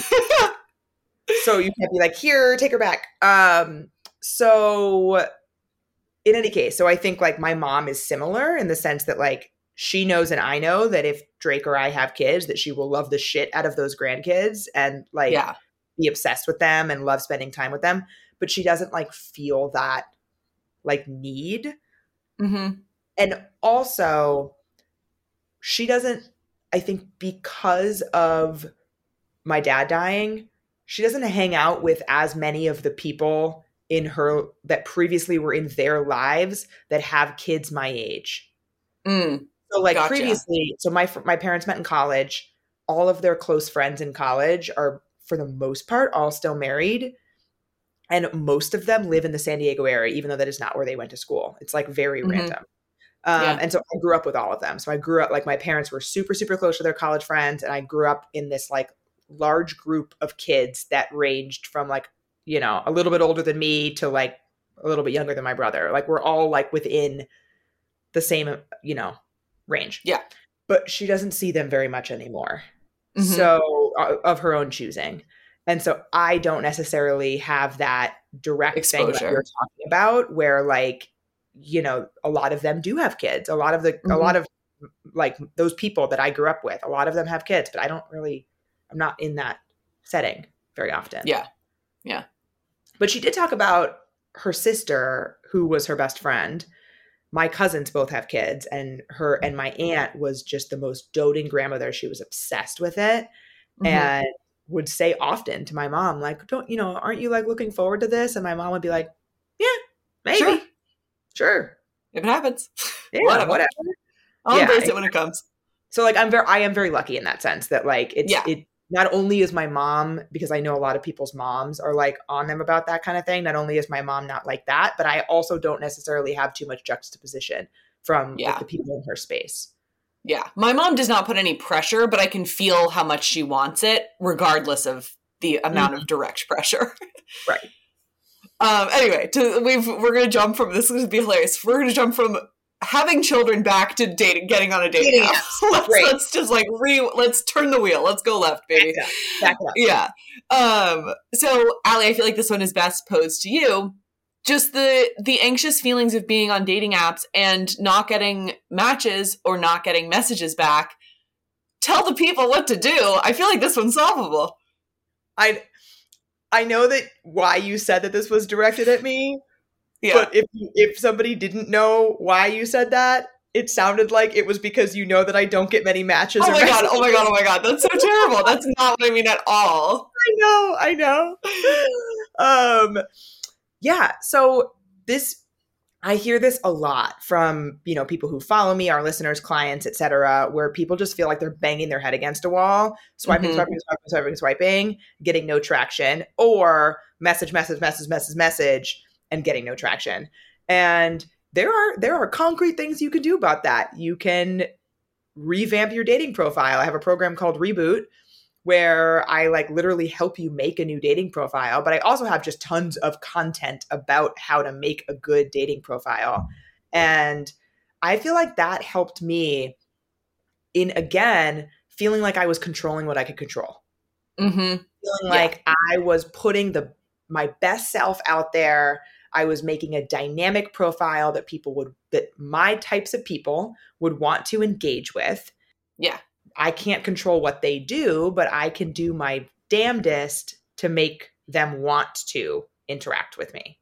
so you can't be like here, take her back. Um. So, in any case, so I think like my mom is similar in the sense that like she knows and I know that if Drake or I have kids, that she will love the shit out of those grandkids and like yeah. be obsessed with them and love spending time with them but she doesn't like feel that like need hmm and also she doesn't i think because of my dad dying she doesn't hang out with as many of the people in her that previously were in their lives that have kids my age Mm. so like Gotcha. previously, so my my parents met in college. All of their close friends in college are, for the most part, all still married, and most of them live in the San Diego area, even though that is not where they went to school. It's like very Mhm. random. Um, Yeah. And so I grew up with all of them. So I grew up like my parents were super super close to their college friends, and I grew up in this like large group of kids that ranged from like you know a little bit older than me to like a little bit younger than my brother. Like we're all like within the same you know range. Yeah. But she doesn't see them very much anymore. Mhm. So uh, of her own choosing. And so I don't necessarily have that direct thing that you're talking about where like you know a lot of them do have kids. A lot of the a Mhm. lot of like those people that I grew up with, a lot of them have kids, but I don't really I'm not in that setting very often. Yeah. Yeah. But she did talk about her sister who was her best friend my cousins both have kids and her and my aunt was just the most doting grandmother she was obsessed with it Mhm. and would say often to my mom like don't you know aren't you like looking forward to this and my mom would be like yeah maybe Sure. sure, if it happens, yeah Whatever. whatever. I'll Yeah, embrace it when it comes. so like i'm very i am very lucky in that sense that like it's Yeah. it not only is my mom because i know a lot of people's moms are like on them about that kind of thing not only is my mom not like that but i also don't necessarily have too much juxtaposition from like, the people in her space Yeah. My mom does not put any pressure, but I can feel how much she wants it, regardless of the amount of direct pressure. Mm-hmm. Right. Um, anyway, to, we've, we're going to jump from this is going to be hilarious. We're going to jump from having children back to dating, getting on a date. Dating app. let's, Great. let's just like re, let's turn the wheel. Let's go left, baby. Back up. Back up. Yeah. Um, so Allie, I feel like this one is best posed to you. Just the the anxious feelings of being on dating apps and not getting matches or not getting messages back tell the people what to do. I feel like this one's solvable. I I know that why you said that this was directed at me, yeah. but if if somebody didn't know why you said that, it sounded like it was because you know that I don't get many matches. oh my god oh my god oh my god. That's so terrible. That's not what i mean at all. I know, I know. um yeah, so this I hear this a lot from, you know, people who follow me, our listeners, clients, etc., where people just feel like they're banging their head against a wall, swiping, Mhm. swiping, swiping, swiping, swiping, getting no traction, or message, message, message, message, message, and getting no traction. And there are there are concrete things you can do about that. You can revamp your dating profile. I have a program called Reboot where I like literally help you make a new dating profile, but I also have just tons of content about how to make a good dating profile. And I feel like that helped me in again feeling like I was controlling what I could control. mm-hmm Feeling Yeah. like I was putting the my best self out there. I was making a dynamic profile that people would that my types of people would want to engage with. Yeah. I can't control what they do, but I can do my damnedest to make them want to interact with me.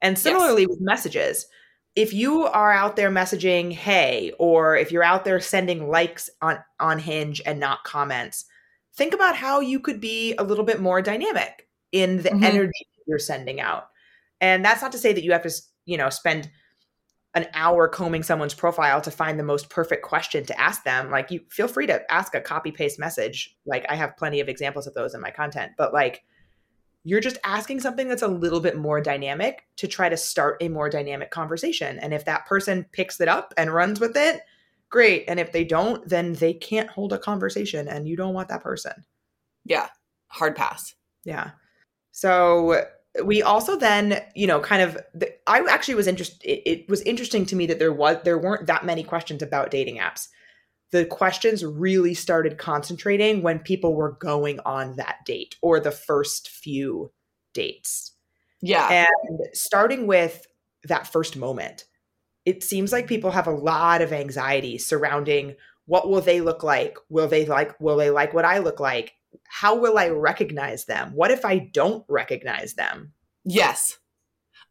And similarly with messages, if you are out there messaging hey or if you're out there sending likes on on Hinge and not comments, think about how you could be a little bit more dynamic in the Mhm. energy you're sending out. And that's not to say that you have to, you know, spend an hour combing someone's profile to find the most perfect question to ask them. Like you feel free to ask a copy paste message. Like I have plenty of examples of those in my content, but like you're just asking something that's a little bit more dynamic to try to start a more dynamic conversation. And if that person picks it up and runs with it, great. And if they don't, then they can't hold a conversation and you don't want that person. yeah hard pass Yeah. So we also then, you know, kind of. I actually was interested. It, it was interesting to me that there was there weren't that many questions about dating apps. The questions really started concentrating when people were going on that date or the first few dates, yeah and starting with that first moment. It seems like people have a lot of anxiety surrounding what will they look like? Will they like? Will they like what I look like? how will I recognize them? What if I don't recognize them? Yes.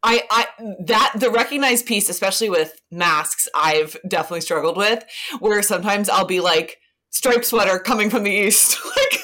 I, I that the recognized piece, especially with masks, I've definitely struggled with. Where sometimes I'll be like striped sweater coming from the east, like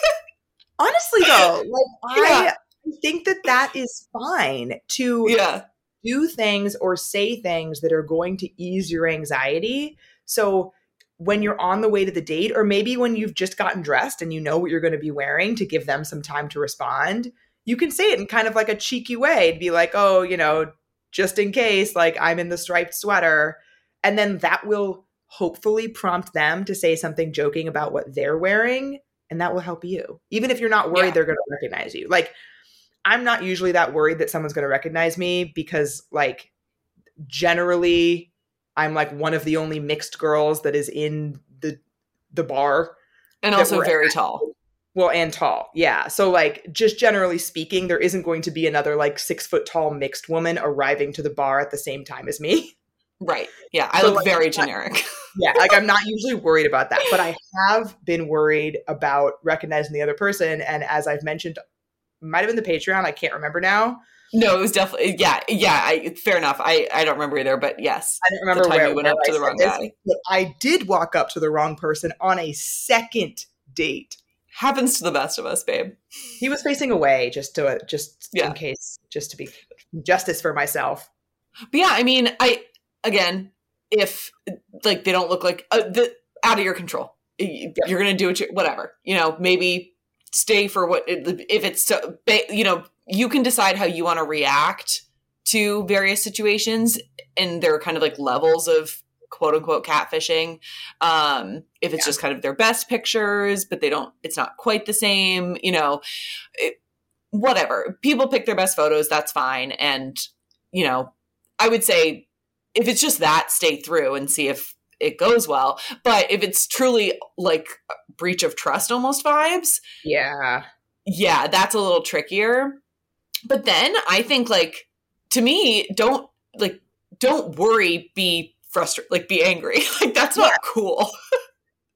Honestly, though, like Yeah. I think that that is fine to yeah, do things or say things that are going to ease your anxiety. So when you're on the way to the date, or maybe when you've just gotten dressed and you know what you're going to be wearing to give them some time to respond, you can say it in kind of like a cheeky way and be like, oh, you know, just in case, like I'm in the striped sweater. And then that will hopefully prompt them to say something joking about what they're wearing. And that will help you, even if you're not worried Yeah. they're going to recognize you. Like, I'm not usually that worried that someone's going to recognize me because, like, generally I'm like one of the only mixed girls that is in the the bar. and also very at- tall. Well, and tall. Yeah. So like just generally speaking, there isn't going to be another like six foot tall mixed woman arriving to the bar at the same time as me. Right. Yeah, I So, look like, very I- generic. yeah. Like I'm not usually worried about that, but I have been worried about recognizing the other person. And as I've mentioned, might have been the Patreon, I can't remember now. no, it was definitely yeah, yeah. I, fair enough. I I don't remember either, but yes, I don't remember the time where, you went up to the wrong this, guy I did walk up to the wrong person on a second date. Happens to the best of us, babe. He was facing away just to just Yeah. in case, just to be justice for myself. But yeah, I mean, I again, if like they don't look like uh, the out of your control, you're gonna do it. Whatever, you know, maybe stay for what if it's so. You know, you can decide how you want to react to various situations, and there are kind of like levels of quote unquote catfishing. Um, if it's Yeah. just kind of their best pictures, but they don't, it's not quite the same. You know, it, whatever. People pick their best photos. That's fine, and you know, I would say if it's just that, stay through and see if it goes well. But if it's truly like breach of trust almost vibes, Yeah. yeah, that's a little trickier. But then I think like to me, don't like don't worry, be frustrated, like be angry. like that's not cool.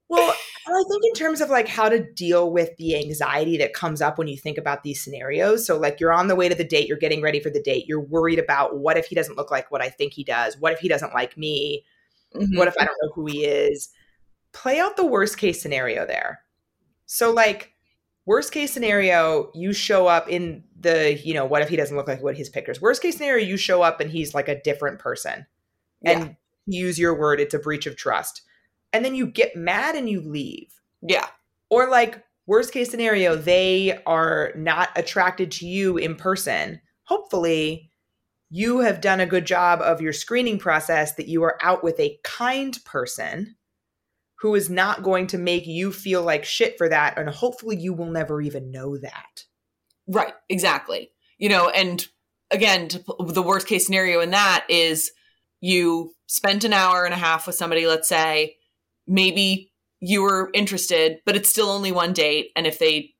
Well, I think in terms of like how to deal with the anxiety that comes up when you think about these scenarios. So, like, you're on the way to the date, you're getting ready for the date, you're worried about what if he doesn't look like what I think he does? What if he doesn't like me? Mhm. What if I don't know who he is? Play out the worst case scenario there. So, like, worst case scenario, you show up in the, you know, what if he doesn't look like what his pictures? Worst case scenario, you show up and he's like a different person. And use your word, it's a breach of trust. And then you get mad and you leave. yeah. Or like worst case scenario, they are not attracted to you in person. Hopefully, you have done a good job of your screening process that you are out with a kind person who is not going to make you feel like shit for that and hopefully you will never even know that. Right, exactly. You know, and again, to, the worst case scenario in that is you spent an hour and a half with somebody, let's say, maybe you were interested, but it's still only one date. And if they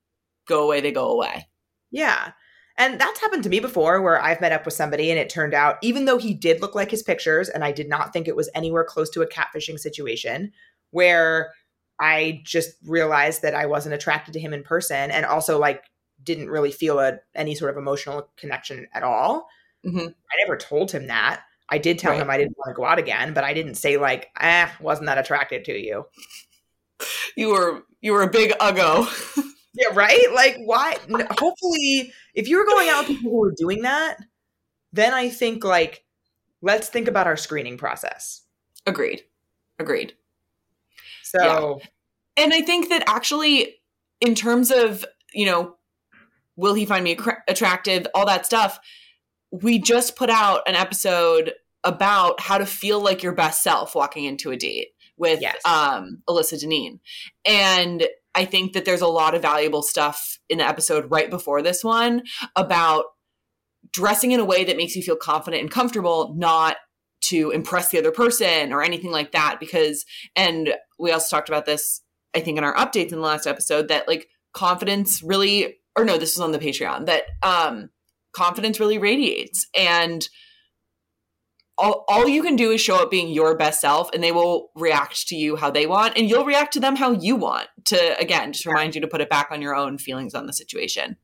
go away, they go away. Yeah. And that's happened to me before where I've met up with somebody and it turned out, even though he did look like his pictures, and I did not think it was anywhere close to a catfishing situation, where I just realized that I wasn't attracted to him in person and also like didn't really feel a, any sort of emotional connection at all. Mhm. I never told him that. I did tell Right. him I didn't want to go out again, but I didn't say like, ah, wasn't that attracted to you. You were you were a big uggo. Yeah, right? Like, why? Hopefully, if you were going out with people who were doing that, then I think, like, let's think about our screening process. Agreed. Agreed. So, And I think that actually, in terms of, you know, will he find me attractive, all that stuff, we just put out an episode about how to feel like your best self walking into a date with Yes. um, Alyssa Deneen. And I think that there's a lot of valuable stuff in the episode right before this one about dressing in a way that makes you feel confident and comfortable, not to impress the other person or anything like that. Because, and we also talked about this, I think, in our updates in the last episode, that like confidence really, or no, this was on the Patreon, that um, confidence really radiates. And all, all you can do is show up being your best self and they will react to you how they want and you'll react to them how you want to again just remind you to put it back on your own feelings on the situation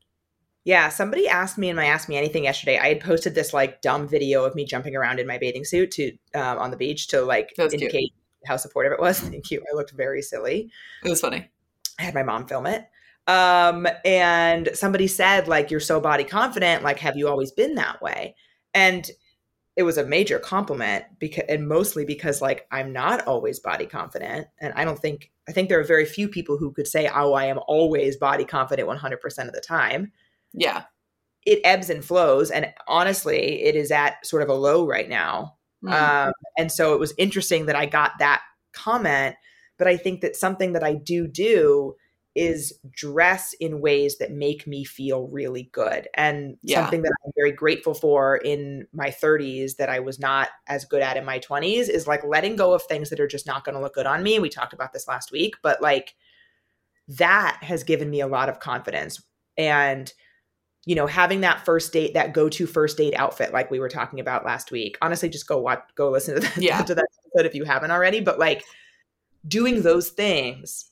yeah, somebody asked me in my Ask Me Anything yesterday. I had posted this, like, dumb video of me jumping around in my bathing suit to um, on the beach to, like, was cute. indicate how supportive it was. Thank you. I looked very silly. it was funny I had my mom film it. Um, and somebody said, like, you're so body confident. Like, have you always been that way? And it was a major compliment because, and mostly because, like, I'm not always body confident. And I don't think, I think there are very few people who could say, oh, I am always body confident 100% of the time. yeah It ebbs and flows. And honestly, it is at sort of a low right now. Mm. Um, and so it was interesting that I got that comment. But I think that something that I do do is dress in ways that make me feel really good. And Yeah. something that I'm very grateful for in my 30s that I was not as good at in my 20s is like letting go of things that are just not going to look good on me. We talked about this last week, but like that has given me a lot of confidence. And you know, having that first date, that go-to first date outfit, like we were talking about last week. Honestly, just go watch, go listen to that, Yeah. to that episode if you haven't already. But like doing those things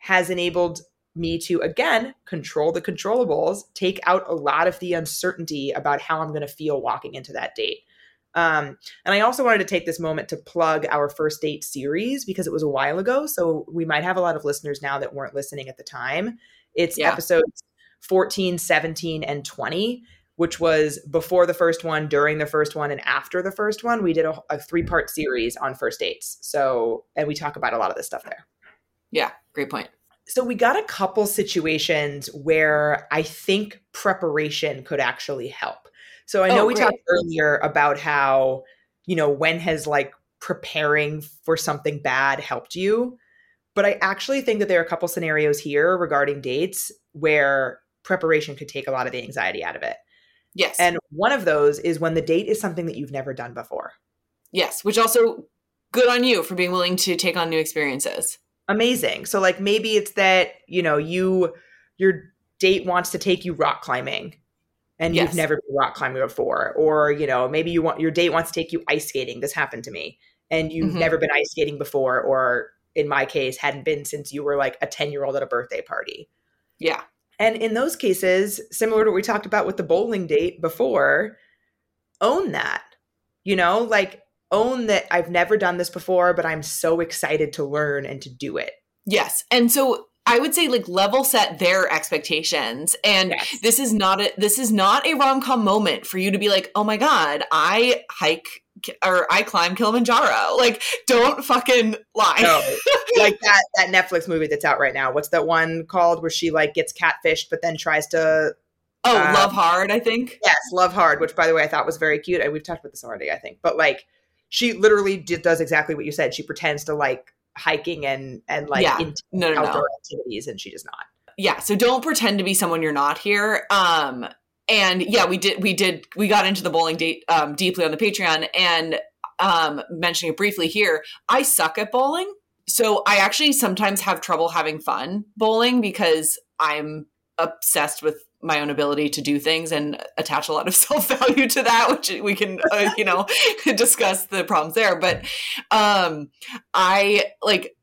has enabled me to again control the controllables, take out a lot of the uncertainty about how I'm going to feel walking into that date. Um, and I also wanted to take this moment to plug our first date series because it was a while ago. So we might have a lot of listeners now that weren't listening at the time. It's Yeah. episodes 14, 17, and 20, which was before the first one, during the first one, and after the first one. We did a, a three part series on first dates. So, and we talk about a lot of this stuff there. yeah great point So we got a couple situations where I think preparation could actually help. So I know Oh, we talked earlier about how, you know, when has like preparing for something bad helped you? But I actually think that there are a couple scenarios here regarding dates where preparation could take a lot of the anxiety out of it. yes And one of those is when the date is something that you've never done before. yes which also good on you for being willing to take on new experiences amazing. So like maybe it's that, you know, you your date wants to take you rock climbing and Yes. you've never been rock climbing before or you know maybe you want your date wants to take you ice skating this happened to me and you've Mhm. never been ice skating before or in my case hadn't been since you were like a 10 year old at a birthday party Yeah. and in those cases similar to what we talked about with the bowling date before own that you know like own that i've never done this before but i'm so excited to learn and to do it Yes. And so I would say like level set their expectations. And Yes. this is not a this is not a rom-com moment for you to be like, "Oh my god, I hike or I climb Kilimanjaro." Like don't fucking lie. No, like that that Netflix movie that's out right now. What's that one called where she like gets catfished but then tries to oh, um, love hard, I think. yes, love hard, which by the way I thought was very cute. And we've talked about this already, I think. But like she literally d- does exactly what you said. She pretends to like hiking and and like Yeah. No, no, no. outdoor activities and she does not. yeah so don't pretend to be someone you're not here um and yeah we did we did we got into the bowling date um deeply on the patreon and um mentioning it briefly here i suck at bowling so i actually sometimes have trouble having fun bowling because i'm obsessed with my own ability to do things and attach a lot of self-value to that which we can uh, you know discuss the problems there but um i like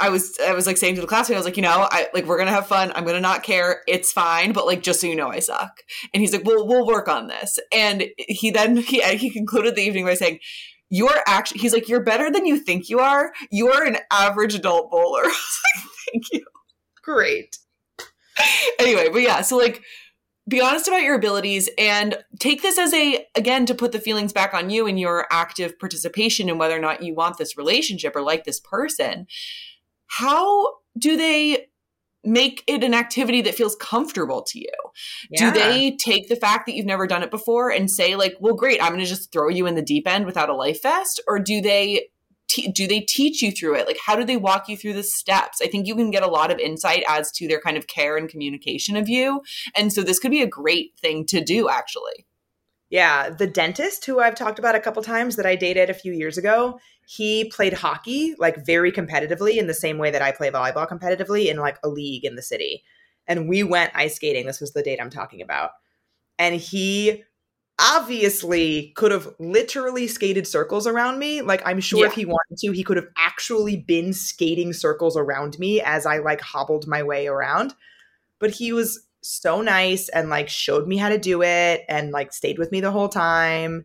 I was I was like saying to the classmate, I was like, you know, I like we're gonna have fun. I'm gonna not care. It's fine, but like just so you know, I suck. And he's like, well, we'll work on this. And he then he he concluded the evening by saying, "You're actually," he's like, "You're better than you think you are. You're an average adult bowler." I was like, Thank you. Great. Anyway, but yeah, so like be honest about your abilities and take this as a again to put the feelings back on you and your active participation in whether or not you want this relationship or like this person how do they make it an activity that feels comfortable to you Yeah. do they take the fact that you've never done it before and say like well great i'm going to just throw you in the deep end without a life vest or do they do they teach you through it like how do they walk you through the steps i think you can get a lot of insight as to their kind of care and communication of you and so this could be a great thing to do actually Yeah, the dentist who I've talked about a couple times that I dated a few years ago, he played hockey like very competitively in the same way that I play volleyball competitively in like a league in the city. And we went ice skating. This was the date I'm talking about. And he obviously could have literally skated circles around me. Like I'm sure if he wanted to, he could have actually been skating circles around me as I like hobbled my way around. But he was so nice and like showed me how to do it and like stayed with me the whole time,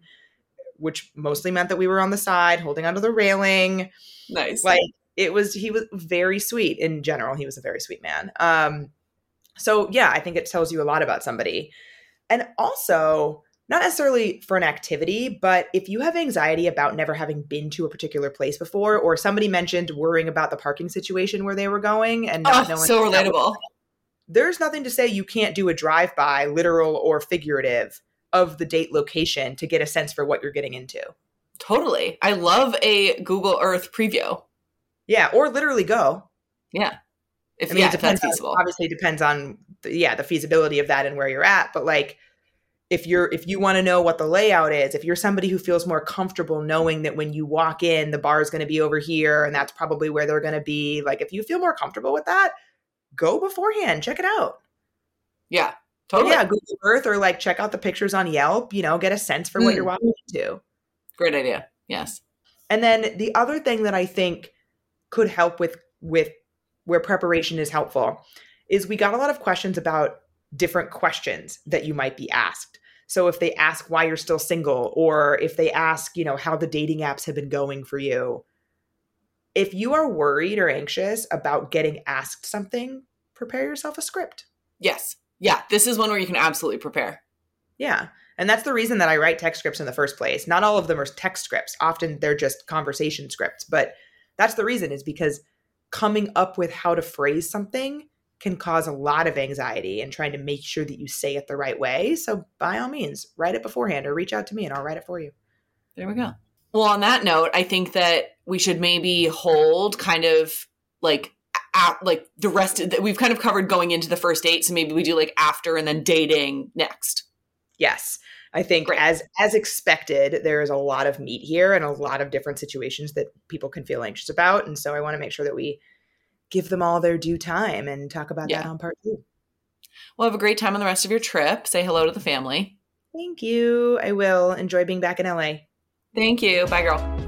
which mostly meant that we were on the side holding onto the railing. nice Like it was he was very sweet in general. He was a very sweet man. Um so yeah, I think it tells you a lot about somebody. And also not necessarily for an activity, but if you have anxiety about never having been to a particular place before, or somebody mentioned worrying about the parking situation where they were going and not oh, knowing so if that was relatable there's nothing to say you can't do a drive by, literal or figurative, of the date location to get a sense for what you're getting into. totally i love a google earth preview Yeah, or literally go. yeah if, I mean, yeah, it if that's depends. On, feasible obviously, it depends on the, yeah the feasibility of that and where you're at. But like, if you're if you want to know what the layout is, if you're somebody who feels more comfortable knowing that when you walk in, the bar is going to be over here and that's probably where they're going to be. Like, if you feel more comfortable with that, go beforehand, check it out. yeah totally Yeah, Google Earth or like check out the pictures on Yelp. You know, get a sense for what Mm. you're walking into. great idea yes And then the other thing that I think could help with with where preparation is helpful is we got a lot of questions about different questions that you might be asked. So if they ask why you're still single or if they ask, you know, how the dating apps have been going for you, if you are worried or anxious about getting asked something, prepare yourself a script. yes yeah this is one where you can absolutely prepare Yeah. And that's the reason that I write text scripts in the first place. Not all of them are text scripts. Often they're just conversation scripts. But that's the reason is because coming up with how to phrase something can cause a lot of anxiety and trying to make sure that you say it the right way. So by all means, write it beforehand or reach out to me and I'll write it for you. There we go. Well, on that note, I think that we should maybe hold kind of like at, like the rest that we've kind of covered going into the first date. So maybe we do like after and then dating next. Yes. I think Great. as as expected, there is a lot of meat here and a lot of different situations that people can feel anxious about. And so I want to make sure that we give them all their due time and talk about Yeah. that on part two. Well, have a great time on the rest of your trip. Say hello to the family. Thank you. I will enjoy being back in LA. Thank you. Bye, girl.